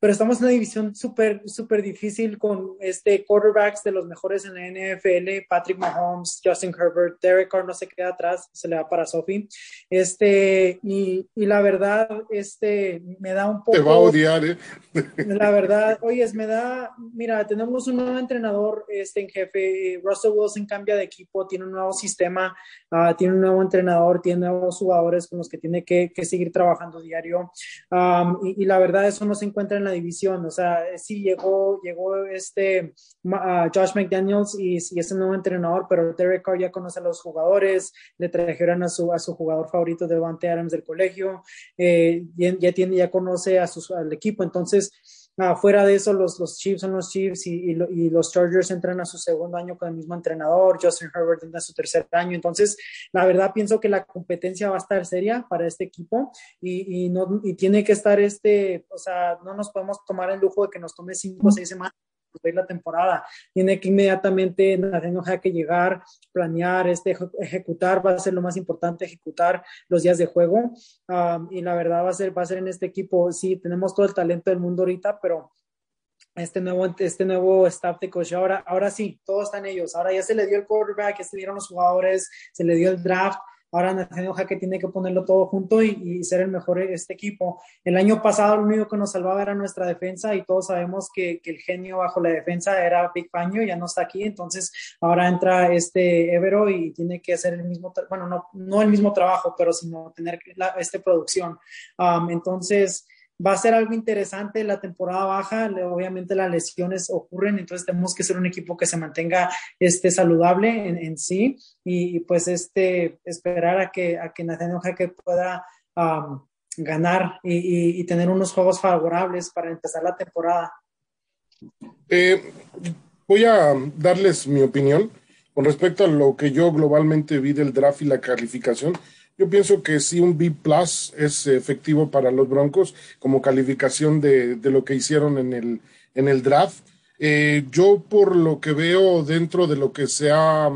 Pero estamos en una división súper, súper difícil con este quarterbacks de los mejores en la NFL, Patrick Mahomes, Justin Herbert, Derek Carr no se queda atrás, se le va para Sophie. Este, y, y, la verdad, este, me da un poco... Te va a odiar, ¿eh? La verdad, oye, me da, mira, tenemos un nuevo entrenador este, en jefe, Russell Wilson cambia de equipo, tiene un nuevo sistema, uh, tiene un nuevo entrenador, tiene nuevos jugadores con los que tiene que, que seguir trabajando diario. Um, y, y la verdad, eso no se encuentra en división. O sea, sí llegó, llegó este uh, Josh McDaniels y, es el nuevo entrenador, pero Derek Carr ya conoce a los jugadores, le trajeron a su, a su jugador favorito de Devante Adams del colegio, eh, ya, tiene, ya conoce a su, al equipo. Entonces, Afuera de eso, los, los Chiefs son los Chiefs y, y, los Chargers entran a su segundo año con el mismo entrenador, Justin Herbert entra a su tercer año. Entonces, la verdad pienso que la competencia va a estar seria para este equipo y, y no, tiene que estar este, o sea, no nos podemos tomar el lujo de que nos tome cinco o seis semanas la temporada. Tiene que inmediatamente Nathaniel que llegar, planear, este, ejecutar, va a ser lo más importante, ejecutar los días de juego. Um, y la verdad va a ser, va a ser en este equipo, sí, tenemos todo el talento del mundo ahorita, pero este nuevo, este nuevo staff de coach, ahora, ahora sí, todos están ellos. Ahora ya se le dio el quarterback, ya se dieron los jugadores, se le dio el draft Ahora Nathaniel que tiene que ponerlo todo junto y, y, ser el mejor este equipo. El año pasado lo único que nos salvaba era nuestra defensa y todos sabemos que, que el genio bajo la defensa era Big Paño, ya no está aquí, entonces ahora entra este Evero y tiene que hacer el mismo, bueno, no, no el mismo trabajo, pero sino tener la, esta producción. Um, entonces, va a ser algo interesante la temporada baja, obviamente las lesiones ocurren, entonces tenemos que ser un equipo que se mantenga este, saludable en, sí y, pues este, esperar a que, a que Nathaniel Jaque pueda ganar y, tener unos juegos favorables para empezar la temporada. Eh, voy a darles mi opinión con respecto a lo que yo globalmente vi del draft y la calificación. Yo pienso que sí, un B plus es efectivo para los Broncos como calificación de, lo que hicieron en el, en el draft. Eh, yo, por lo que veo dentro de lo que se ha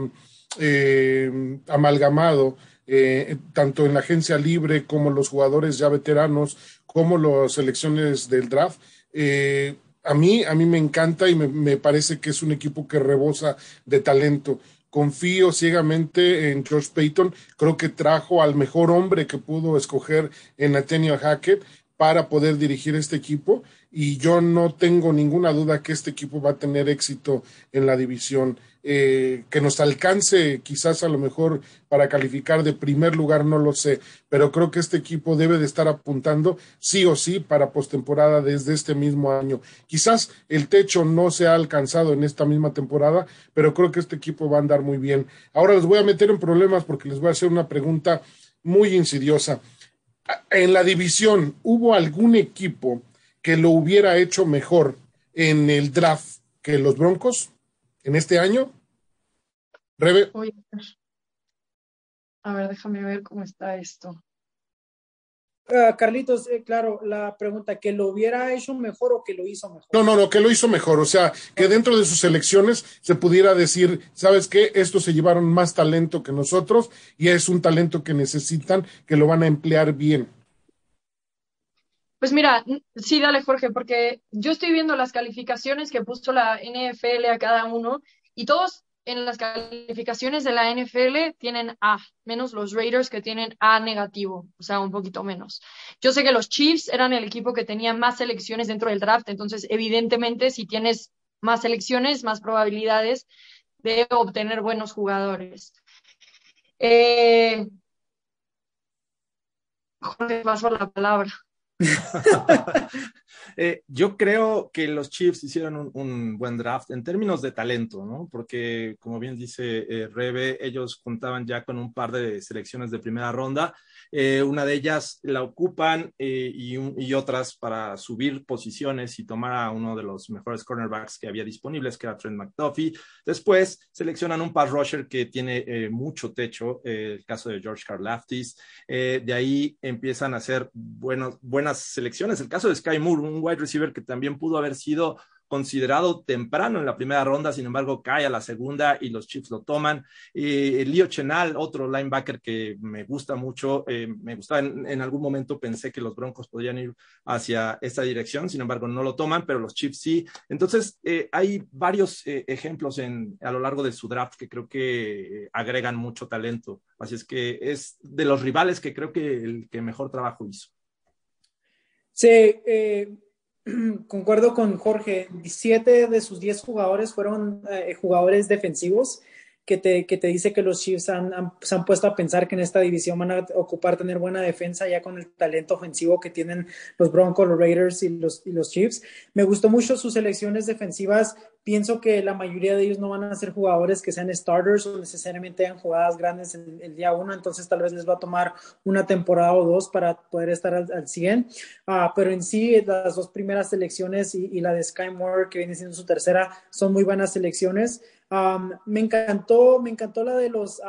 eh, amalgamado, eh, tanto en la agencia libre como los jugadores ya veteranos, como las selecciones del draft, eh, a mí, a mí me encanta y me, parece que es un equipo que rebosa de talento confío ciegamente en George Payton. Creo que trajo al mejor hombre que pudo escoger en Nathaniel Hackett para poder dirigir este equipo y yo no tengo ninguna duda que este equipo va a tener éxito en la división. Eh, que nos alcance quizás a lo mejor para calificar de primer lugar, no lo sé, pero creo que este equipo debe de estar apuntando sí o sí para postemporada desde este mismo año. Quizás el techo no se ha alcanzado en esta misma temporada, pero creo que este equipo va a andar muy bien. Ahora les voy a meter en problemas porque les voy a hacer una pregunta muy insidiosa. En la división, ¿hubo algún equipo que lo hubiera hecho mejor en el draft que los Broncos? en este año? Rebe. A ver, déjame ver cómo está esto. Uh, Carlitos, eh, claro, la pregunta, ¿que lo hubiera hecho mejor o que lo hizo mejor? No, no, no, que lo hizo mejor. O sea, que dentro de sus elecciones se pudiera decir, ¿sabes qué? Estos se llevaron más talento que nosotros y es un talento que necesitan, que lo van a emplear bien. Pues mira, sí, dale Jorge, porque yo estoy viendo las calificaciones que puso la NFL a cada uno y todos en las calificaciones de la NFL tienen A, menos los Raiders que tienen A negativo, o sea, un poquito menos. Yo sé que los Chiefs eran el equipo que tenía más selecciones dentro del draft, entonces evidentemente si tienes más selecciones, más probabilidades de obtener buenos jugadores. Eh... Jorge, paso la palabra. eh, yo creo que los Chiefs hicieron un, buen draft en términos de talento, ¿no? Porque, como bien dice eh, Rebe, ellos contaban ya con un par de selecciones de primera ronda. Eh, una de ellas la ocupan eh, y, otras para subir posiciones y tomar a uno de los mejores cornerbacks que había disponibles, que era Trent McDuffie. Después seleccionan un pass rusher que tiene mucho techo, el caso de George Karlaftis. de ahí empiezan a hacer buenos, buenas selecciones. El caso de Sky Moore, un wide receiver que también pudo haber sido considerado temprano en la primera ronda, sin embargo cae a la segunda y los Chiefs lo toman. Eh, Leo Chenal, otro linebacker que me gusta mucho, eh, me gustaba en, algún momento pensé que los Broncos podrían ir hacia esta dirección, sin embargo no lo toman, pero los Chiefs sí. Entonces eh, hay varios ejemplos en, a lo largo de su draft que creo que agregan mucho talento. Así es que es de los rivales que creo que el que mejor trabajo hizo. Sí, eh, concuerdo con Jorge. Siete de sus diez jugadores fueron eh, jugadores defensivos que te, que te dice que los Chiefs han, se han puesto a pensar que en esta división van a ocupar tener buena defensa ya con el talento ofensivo que tienen los Broncos, los Raiders y los, y los Chiefs. Me gustó mucho sus selecciones defensivas. Pienso que la mayoría de ellos no van a ser jugadores que sean starters o necesariamente hayan jugadas grandes en el día uno, entonces tal vez les va a tomar una temporada o dos para poder estar al, al 100. Ah, pero en sí, las dos primeras selecciones y, y la de Sky Moore, que viene siendo su tercera, son muy buenas selecciones me encantó, me encantó la de los,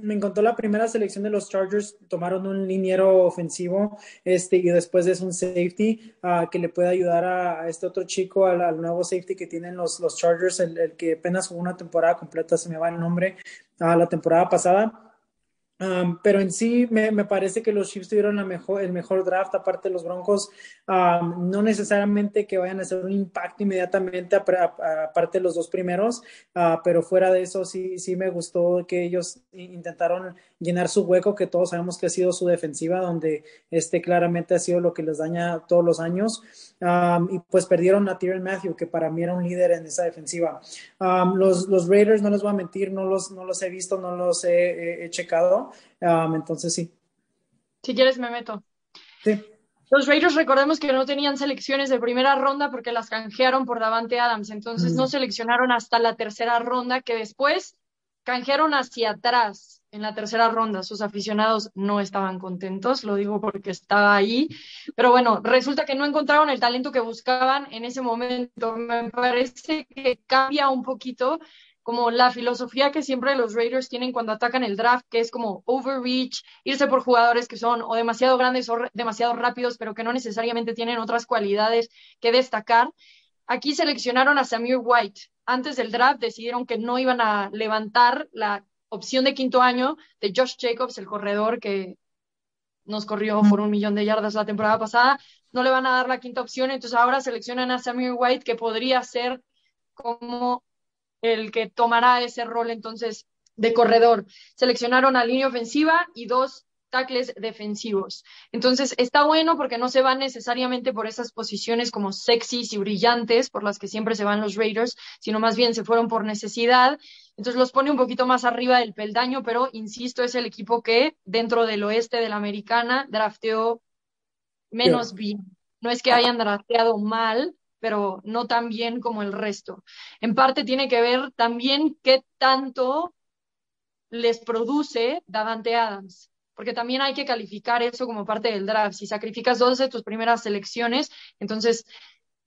me encantó la primera selección de los Chargers. Tomaron un liniero ofensivo, este, y después es un safety ah, que le puede ayudar a, este otro chico, al, nuevo safety que tienen los, los Chargers, el, el, que apenas jugó una temporada completa, se me va el nombre, a la temporada pasada pero en sí me, me, parece que los Chiefs tuvieron la mejor, el mejor draft, aparte de los Broncos, no necesariamente que vayan a hacer un impacto inmediatamente, aparte de los dos primeros, uh, pero fuera de eso sí, sí me gustó que ellos intentaron llenar su hueco, que todos sabemos que ha sido su defensiva, donde este claramente ha sido lo que les daña todos los años, y pues perdieron a Tyron Matthew, que para mí era un líder en esa defensiva. los, los Raiders, no les voy a mentir, no los, no los he visto, no los he checado, entonces sí. Si quieres me meto. Sí. Los Raiders recordemos que no tenían selecciones de primera ronda porque las canjearon por Davante Adams, entonces no seleccionaron hasta la tercera ronda que después canjearon hacia atrás en la tercera ronda. Sus aficionados no estaban contentos, lo digo porque estaba ahí, pero bueno, resulta que no encontraron el talento que buscaban en ese momento. Me parece que cambia un poquito como la filosofía que siempre los Raiders tienen cuando atacan el draft, que es como overreach, irse por jugadores que son o demasiado grandes o demasiado rápidos, pero que no necesariamente tienen otras cualidades que destacar. Aquí seleccionaron a Samir White. Antes del draft decidieron que no iban a levantar la opción de quinto año de Josh Jacobs, el corredor que nos corrió por un millón de yardas la temporada pasada. No le van a dar la quinta opción, entonces ahora seleccionan a Samir White, que podría ser como el que tomará ese rol entonces de corredor. Seleccionaron a línea ofensiva y dos tackles defensivos. Entonces está bueno porque no se van necesariamente por esas posiciones como sexys y brillantes por las que siempre se van los Raiders, sino más bien se fueron por necesidad. Entonces los pone un poquito más arriba del peldaño, pero insisto, es el equipo que dentro del oeste de la americana drafteó menos bien. No es que hayan drafteado mal, pero no tan bien como el resto. En parte tiene que ver también qué tanto les produce Davante Adams, porque también hay que calificar eso como parte del draft. Si sacrificas dos de tus primeras selecciones, entonces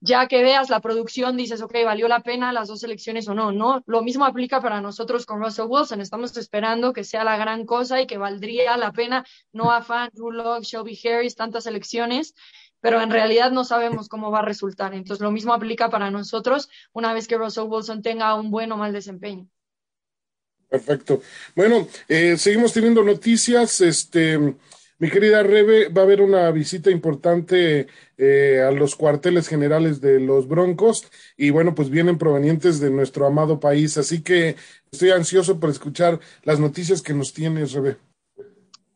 ya que veas la producción, dices, ok, valió la pena las dos selecciones o no, ¿no? Lo mismo aplica para nosotros con Russell Wilson. Estamos esperando que sea la gran cosa y que valdría la pena, no a Fan, Drew Shelby Harris, tantas selecciones pero en realidad no sabemos cómo va a resultar. Entonces, lo mismo aplica para nosotros una vez que Russell Wilson tenga un buen o mal desempeño. Perfecto. Bueno, eh, seguimos teniendo noticias. Este, mi querida Rebe, va a haber una visita importante eh, a los cuarteles generales de los Broncos y bueno, pues vienen provenientes de nuestro amado país. Así que estoy ansioso por escuchar las noticias que nos tienes, Rebe.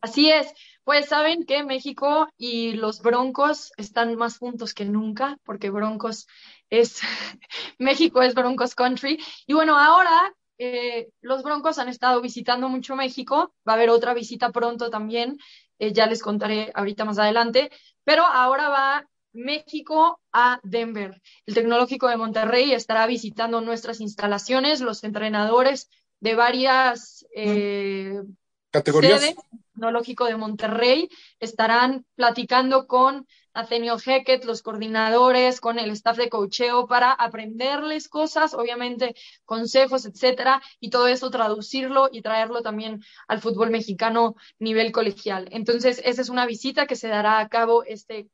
Así es. Pues saben que México y los Broncos están más juntos que nunca, porque Broncos es, México es Broncos Country. Y bueno, ahora eh, los Broncos han estado visitando mucho México, va a haber otra visita pronto también, eh, ya les contaré ahorita más adelante, pero ahora va México a Denver. El Tecnológico de Monterrey estará visitando nuestras instalaciones, los entrenadores de varias... Eh, categorías. Tecnológico de Monterrey estarán platicando con Nathaniel Heckett, los coordinadores, con el staff de cocheo para aprenderles cosas, obviamente consejos, etcétera, y todo eso traducirlo y traerlo también al fútbol mexicano nivel colegial. Entonces, esa es una visita que se dará a cabo este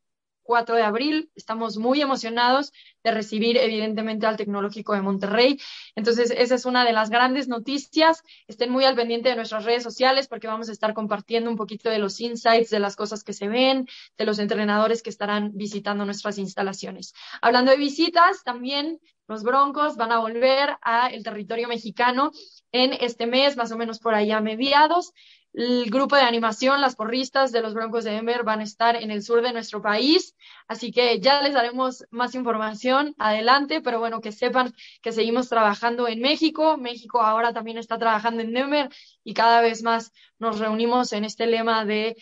4 de abril. Estamos muy emocionados de recibir, evidentemente, al Tecnológico de Monterrey. Entonces, esa es una de las grandes noticias. Estén muy al pendiente de nuestras redes sociales porque vamos a estar compartiendo un poquito de los insights, de las cosas que se ven, de los entrenadores que estarán visitando nuestras instalaciones. Hablando de visitas, también los Broncos van a volver al territorio mexicano en este mes, más o menos por ahí a mediados. El grupo de animación, las porristas de los Broncos de Denver van a estar en el sur de nuestro país, así que ya les daremos más información adelante, pero bueno, que sepan que seguimos trabajando en México. México ahora también está trabajando en Denver y cada vez más nos reunimos en este lema de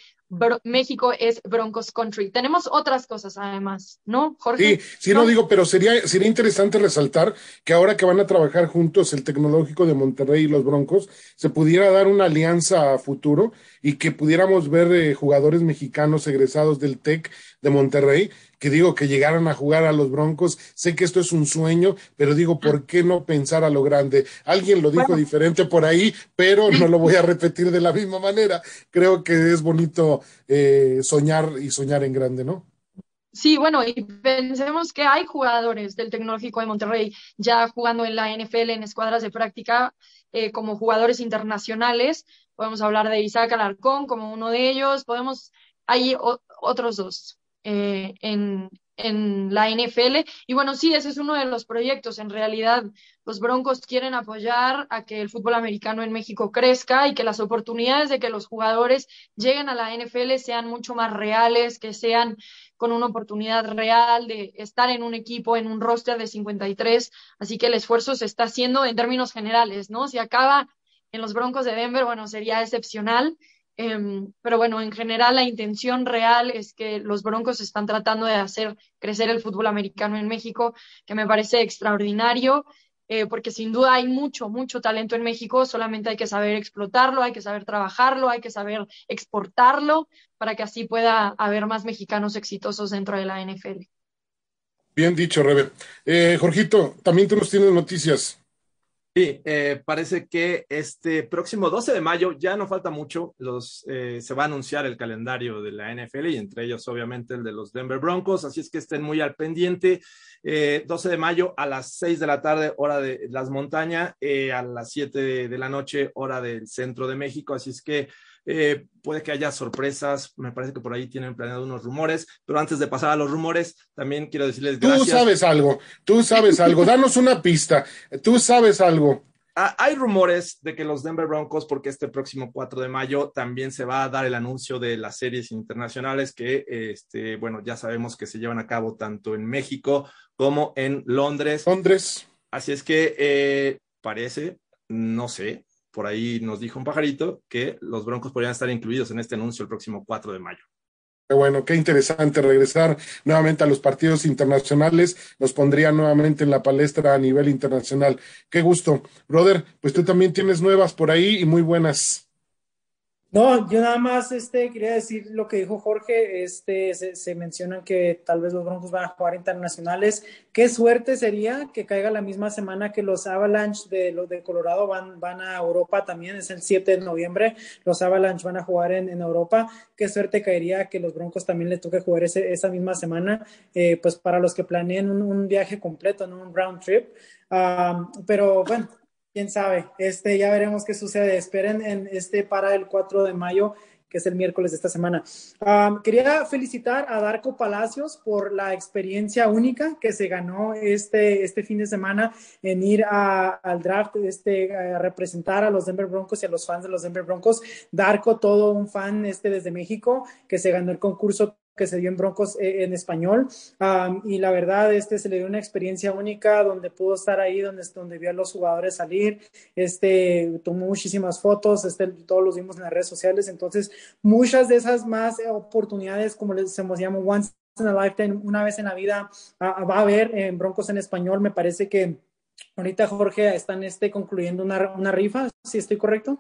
México es Broncos Country. Tenemos otras cosas además, ¿no, Jorge? Sí, sí, no, digo, pero sería, sería interesante resaltar que ahora que van a trabajar juntos el Tecnológico de Monterrey y los Broncos, se pudiera dar una alianza a futuro y que pudiéramos ver eh, jugadores mexicanos egresados del TEC de Monterrey que digo que llegaran a jugar a los Broncos. Sé que esto es un sueño, pero digo, ¿por qué no pensar a lo grande? Alguien lo dijo diferente por ahí, pero no lo voy a repetir de la misma manera. Creo que es bonito eh, soñar y soñar en grande, ¿no? Sí, bueno, y pensemos que hay jugadores del Tecnológico de Monterrey ya jugando en la NFL en escuadras de práctica eh, como jugadores internacionales. Podemos hablar de Isaac Alarcón como uno de ellos. Podemos, hay otros dos. Eh, en, en la NFL. Y bueno, sí, ese es uno de los proyectos. En realidad, los Broncos quieren apoyar a que el fútbol americano en México crezca y que las oportunidades de que los jugadores lleguen a la NFL sean mucho más reales, que sean con una oportunidad real de estar en un equipo, en un roster de 53. Así que el esfuerzo se está haciendo en términos generales, ¿no? Si acaba en los Broncos de Denver, bueno, sería excepcional. Em, pero bueno, en general la intención real es que los Broncos están tratando de hacer crecer el fútbol americano en México, que me parece extraordinario, eh, porque sin duda hay mucho, mucho talento en México, solamente hay que saber explotarlo, hay que saber trabajarlo, hay que saber exportarlo para que así pueda haber más mexicanos exitosos dentro de la NFL. Bien dicho, Rebe. Eh, Jorgito, también tú nos tienes noticias. Sí, eh, parece que este próximo 12 de mayo, ya no falta mucho, los, eh, se va a anunciar el calendario de la NFL y entre ellos obviamente el de los Denver Broncos, así es que estén muy al pendiente. 12 eh, de mayo a las 6 de la tarde, hora de las montañas, a las 7 de, la noche, hora del centro de México, así es que puede que haya sorpresas, me parece que por ahí tienen planeado unos rumores, pero antes de pasar a los rumores, también quiero decirles gracias. Tú sabes algo, tú sabes algo, danos una pista, tú sabes algo. Ah, hay rumores de que los Denver Broncos, porque este próximo 4 de mayo también se va a dar el anuncio de las series internacionales que, este, bueno, ya sabemos que se llevan a cabo tanto en México como en Londres. Londres. Así es que eh, parece, no sé, por ahí nos dijo un pajarito que los Broncos podrían estar incluidos en este anuncio el próximo 4 de mayo. Qué bueno, qué interesante regresar nuevamente a los partidos internacionales. Nos pondría nuevamente en la palestra a nivel internacional. Qué gusto. Brother, pues tú también tienes nuevas por ahí y muy buenas. No, yo nada más este, quería decir lo que dijo Jorge, este, se, se menciona que tal vez los Broncos van a jugar internacionales. Qué suerte sería que caiga la misma semana que los Avalanche de, los de Colorado van, van a Europa también, es el 7 de noviembre, los Avalanche van a jugar en, en Europa. Qué suerte caería que los Broncos también les toque jugar ese, esa misma semana, eh, pues para los que planeen un, un viaje completo, ¿no? un round trip. Um, pero bueno, quién sabe, este, ya veremos qué sucede. Esperen en este para el 4 de mayo, que es el miércoles de esta semana. quería felicitar a Darko Palacios por la experiencia única que se ganó este, este fin de semana en ir al draft, este, a representar a los Denver Broncos y a los fans de los Denver Broncos. Darko, todo un fan este desde México, que se ganó el concurso que se dio en Broncos eh, en español. Y la verdad este se le dio una experiencia única donde pudo estar ahí donde, donde vio a los jugadores salir. Este tomó muchísimas fotos este todos los vimos en las redes sociales. Entonces muchas de esas más oportunidades como les se llama once in a lifetime una vez en la vida va a haber en Broncos en español. Me parece que ahorita Jorge están este concluyendo una, una rifa si estoy correcto.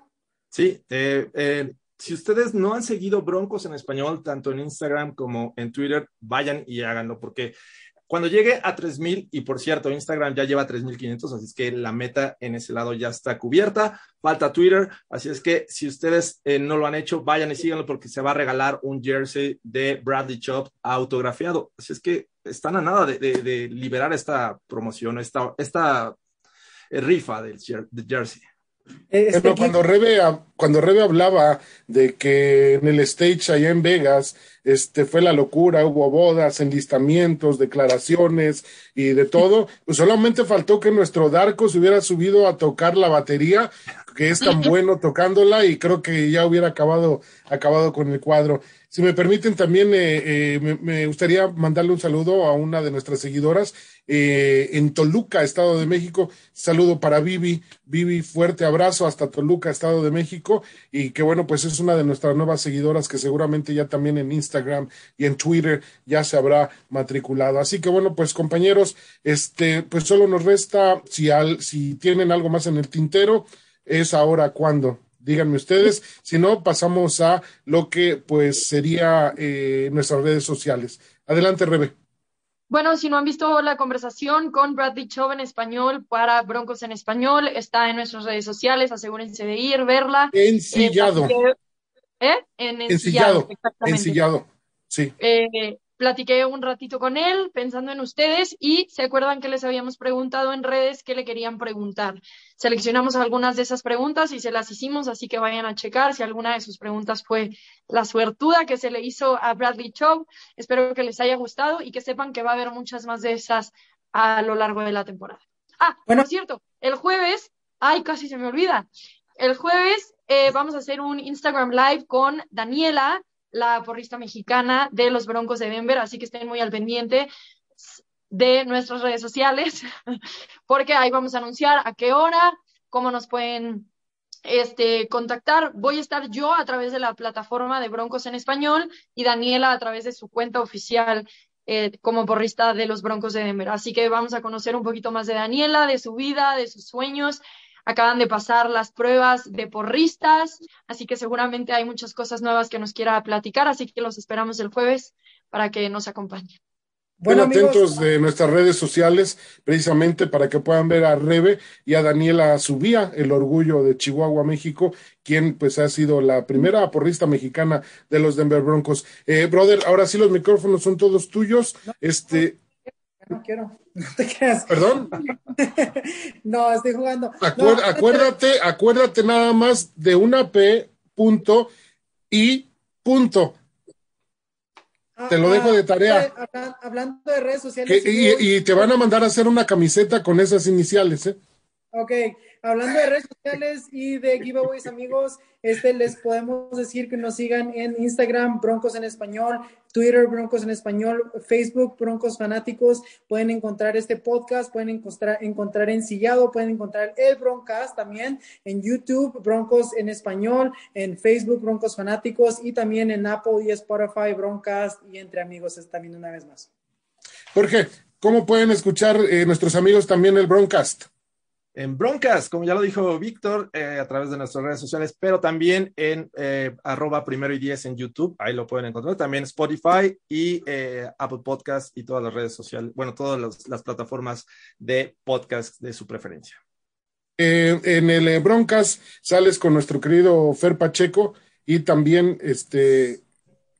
Sí, eh, eh, si ustedes no han seguido Broncos en español, tanto en Instagram como en Twitter, vayan y háganlo, porque cuando llegue a 3000, y por cierto, Instagram ya lleva 3500, así es que la meta en ese lado ya está cubierta. Falta Twitter, así es que si ustedes eh, no lo han hecho, vayan y síganlo porque se va a regalar un jersey de Bradley Chop autografiado. Así es que están a nada de, liberar esta promoción, esta, esta eh, rifa del jersey. Este cuando Rebe, cuando Rebe hablaba de que en el stage allá en Vegas este, fue la locura, hubo bodas, enlistamientos, declaraciones y de todo, pues solamente faltó que nuestro Darko se hubiera subido a tocar la batería, que es tan bueno tocándola y creo que ya hubiera acabado, acabado con el cuadro. Si me permiten, también eh, eh, me, gustaría mandarle un saludo a una de nuestras seguidoras eh, en Toluca, Estado de México. Saludo para Vivi. Vivi, fuerte abrazo hasta Toluca, Estado de México. Y que bueno, pues es una de nuestras nuevas seguidoras que seguramente ya también en Instagram y en Twitter ya se habrá matriculado. Así que bueno, pues compañeros, este, pues solo nos resta, si, al, si tienen algo más en el tintero, es ahora cuando díganme ustedes, si no, pasamos a lo que pues sería eh, nuestras redes sociales. Adelante, Rebe. Bueno, si no han visto la conversación con Bradley Chove en español para Broncos en español, está en nuestras redes sociales, asegúrense de ir, verla. Ensillado. Eh, ¿eh? En ensillado. Ensillado, sí. Eh, platiqué un ratito con él pensando en ustedes y se acuerdan que les habíamos preguntado en redes qué le querían preguntar. Seleccionamos algunas de esas preguntas y se las hicimos, así que vayan a checar si alguna de sus preguntas fue la suertuda que se le hizo a Bradley Chow. Espero que les haya gustado y que sepan que va a haber muchas más de esas a lo largo de la temporada. Ah, bueno. por cierto, el jueves, ay, casi se me olvida. El jueves eh, vamos a hacer un Instagram Live con Daniela, la porrista mexicana de los Broncos de Denver, así que estén muy al pendiente de nuestras redes sociales, porque ahí vamos a anunciar a qué hora, cómo nos pueden este, contactar. Voy a estar yo a través de la plataforma de Broncos en Español y Daniela a través de su cuenta oficial eh, como porrista de los Broncos de Denver. Así que vamos a conocer un poquito más de Daniela, de su vida, de sus sueños acaban de pasar las pruebas de porristas, así que seguramente hay muchas cosas nuevas que nos quiera platicar, así que los esperamos el jueves para que nos acompañen. Bueno, atentos de nuestras redes sociales, precisamente para que puedan ver a Rebe y a Daniela Subía, el orgullo de Chihuahua, México, quien pues ha sido la primera porrista mexicana de los Denver Broncos. Eh, brother, ahora sí los micrófonos son todos tuyos. este, no quiero. No te creas. ¿Perdón? no, estoy jugando. acuérdate, acuérdate nada más de una P punto y punto. te lo dejo de ah, tarea. Hablando de redes sociales. y, y, te van a mandar a hacer una camiseta con esas iniciales, ¿eh? Ok, hablando de redes sociales y de giveaways, amigos, este les podemos decir que nos sigan en Instagram, Broncos en Español, Twitter, Broncos en Español, Facebook, Broncos Fanáticos. Pueden encontrar este podcast, pueden encontrar, encontrar Ensillado, pueden encontrar el Broncast también en YouTube, Broncos en Español, en Facebook, Broncos Fanáticos y también en Apple y Spotify, Broncast y entre amigos también una vez más. Jorge, ¿cómo pueden escuchar eh, nuestros amigos también el Broncast? En Broncas, como ya lo dijo Víctor, eh, a través de nuestras redes sociales, pero también en eh, arroba primero y diez en YouTube, ahí lo pueden encontrar, también Spotify y eh, Apple Podcast y todas las redes sociales, bueno, todas las plataformas de podcast de su preferencia. en el Broncas sales con nuestro querido Fer Pacheco y también este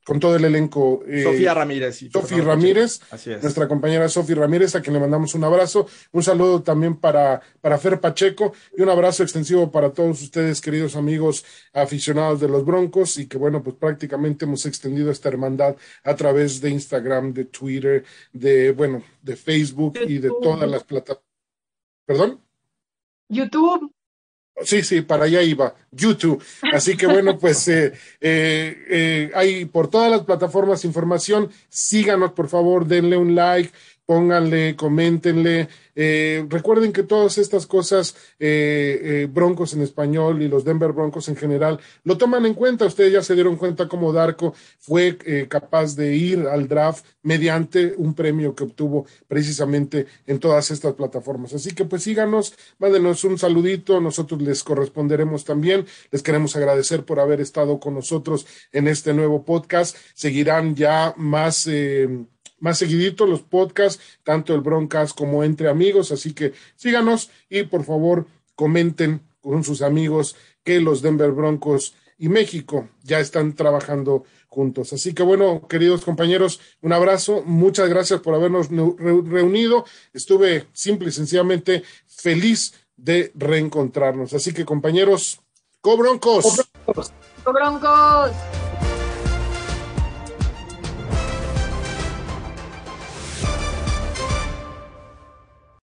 con todo el elenco. Eh, Sofía Ramírez. Sofía Ramírez, nuestra compañera Sofía Ramírez, a quien le mandamos un abrazo. Un saludo también para, para Fer Pacheco y un abrazo extensivo para todos ustedes, queridos amigos aficionados de los Broncos, y que bueno, pues prácticamente hemos extendido esta hermandad a través de Instagram, de Twitter, de, bueno, de Facebook y de todas las plataformas. ¿Perdón? YouTube. Sí, sí, para allá iba, YouTube. Así que bueno, pues eh, eh, eh, hay por todas las plataformas información. Síganos, por favor, denle un like, pónganle, coméntenle. Eh, recuerden que todas estas cosas, eh, eh, Broncos en español y los Denver Broncos en general, lo toman en cuenta. Ustedes ya se dieron cuenta cómo Darko fue capaz de ir al draft mediante un premio que obtuvo precisamente en todas estas plataformas. Así que pues síganos, mándenos un saludito, nosotros les corresponderemos también. Les queremos agradecer por haber estado con nosotros en este nuevo podcast. Seguirán ya más más seguidito los podcasts, tanto el Broncast como entre amigos. Así que síganos y por favor comenten con sus amigos que los Denver Broncos y México ya están trabajando juntos. Así que bueno, queridos compañeros, un abrazo, muchas gracias por habernos reunido. Estuve simple y sencillamente feliz de reencontrarnos. Así que compañeros, ¡Co Broncos! ¡Co Broncos!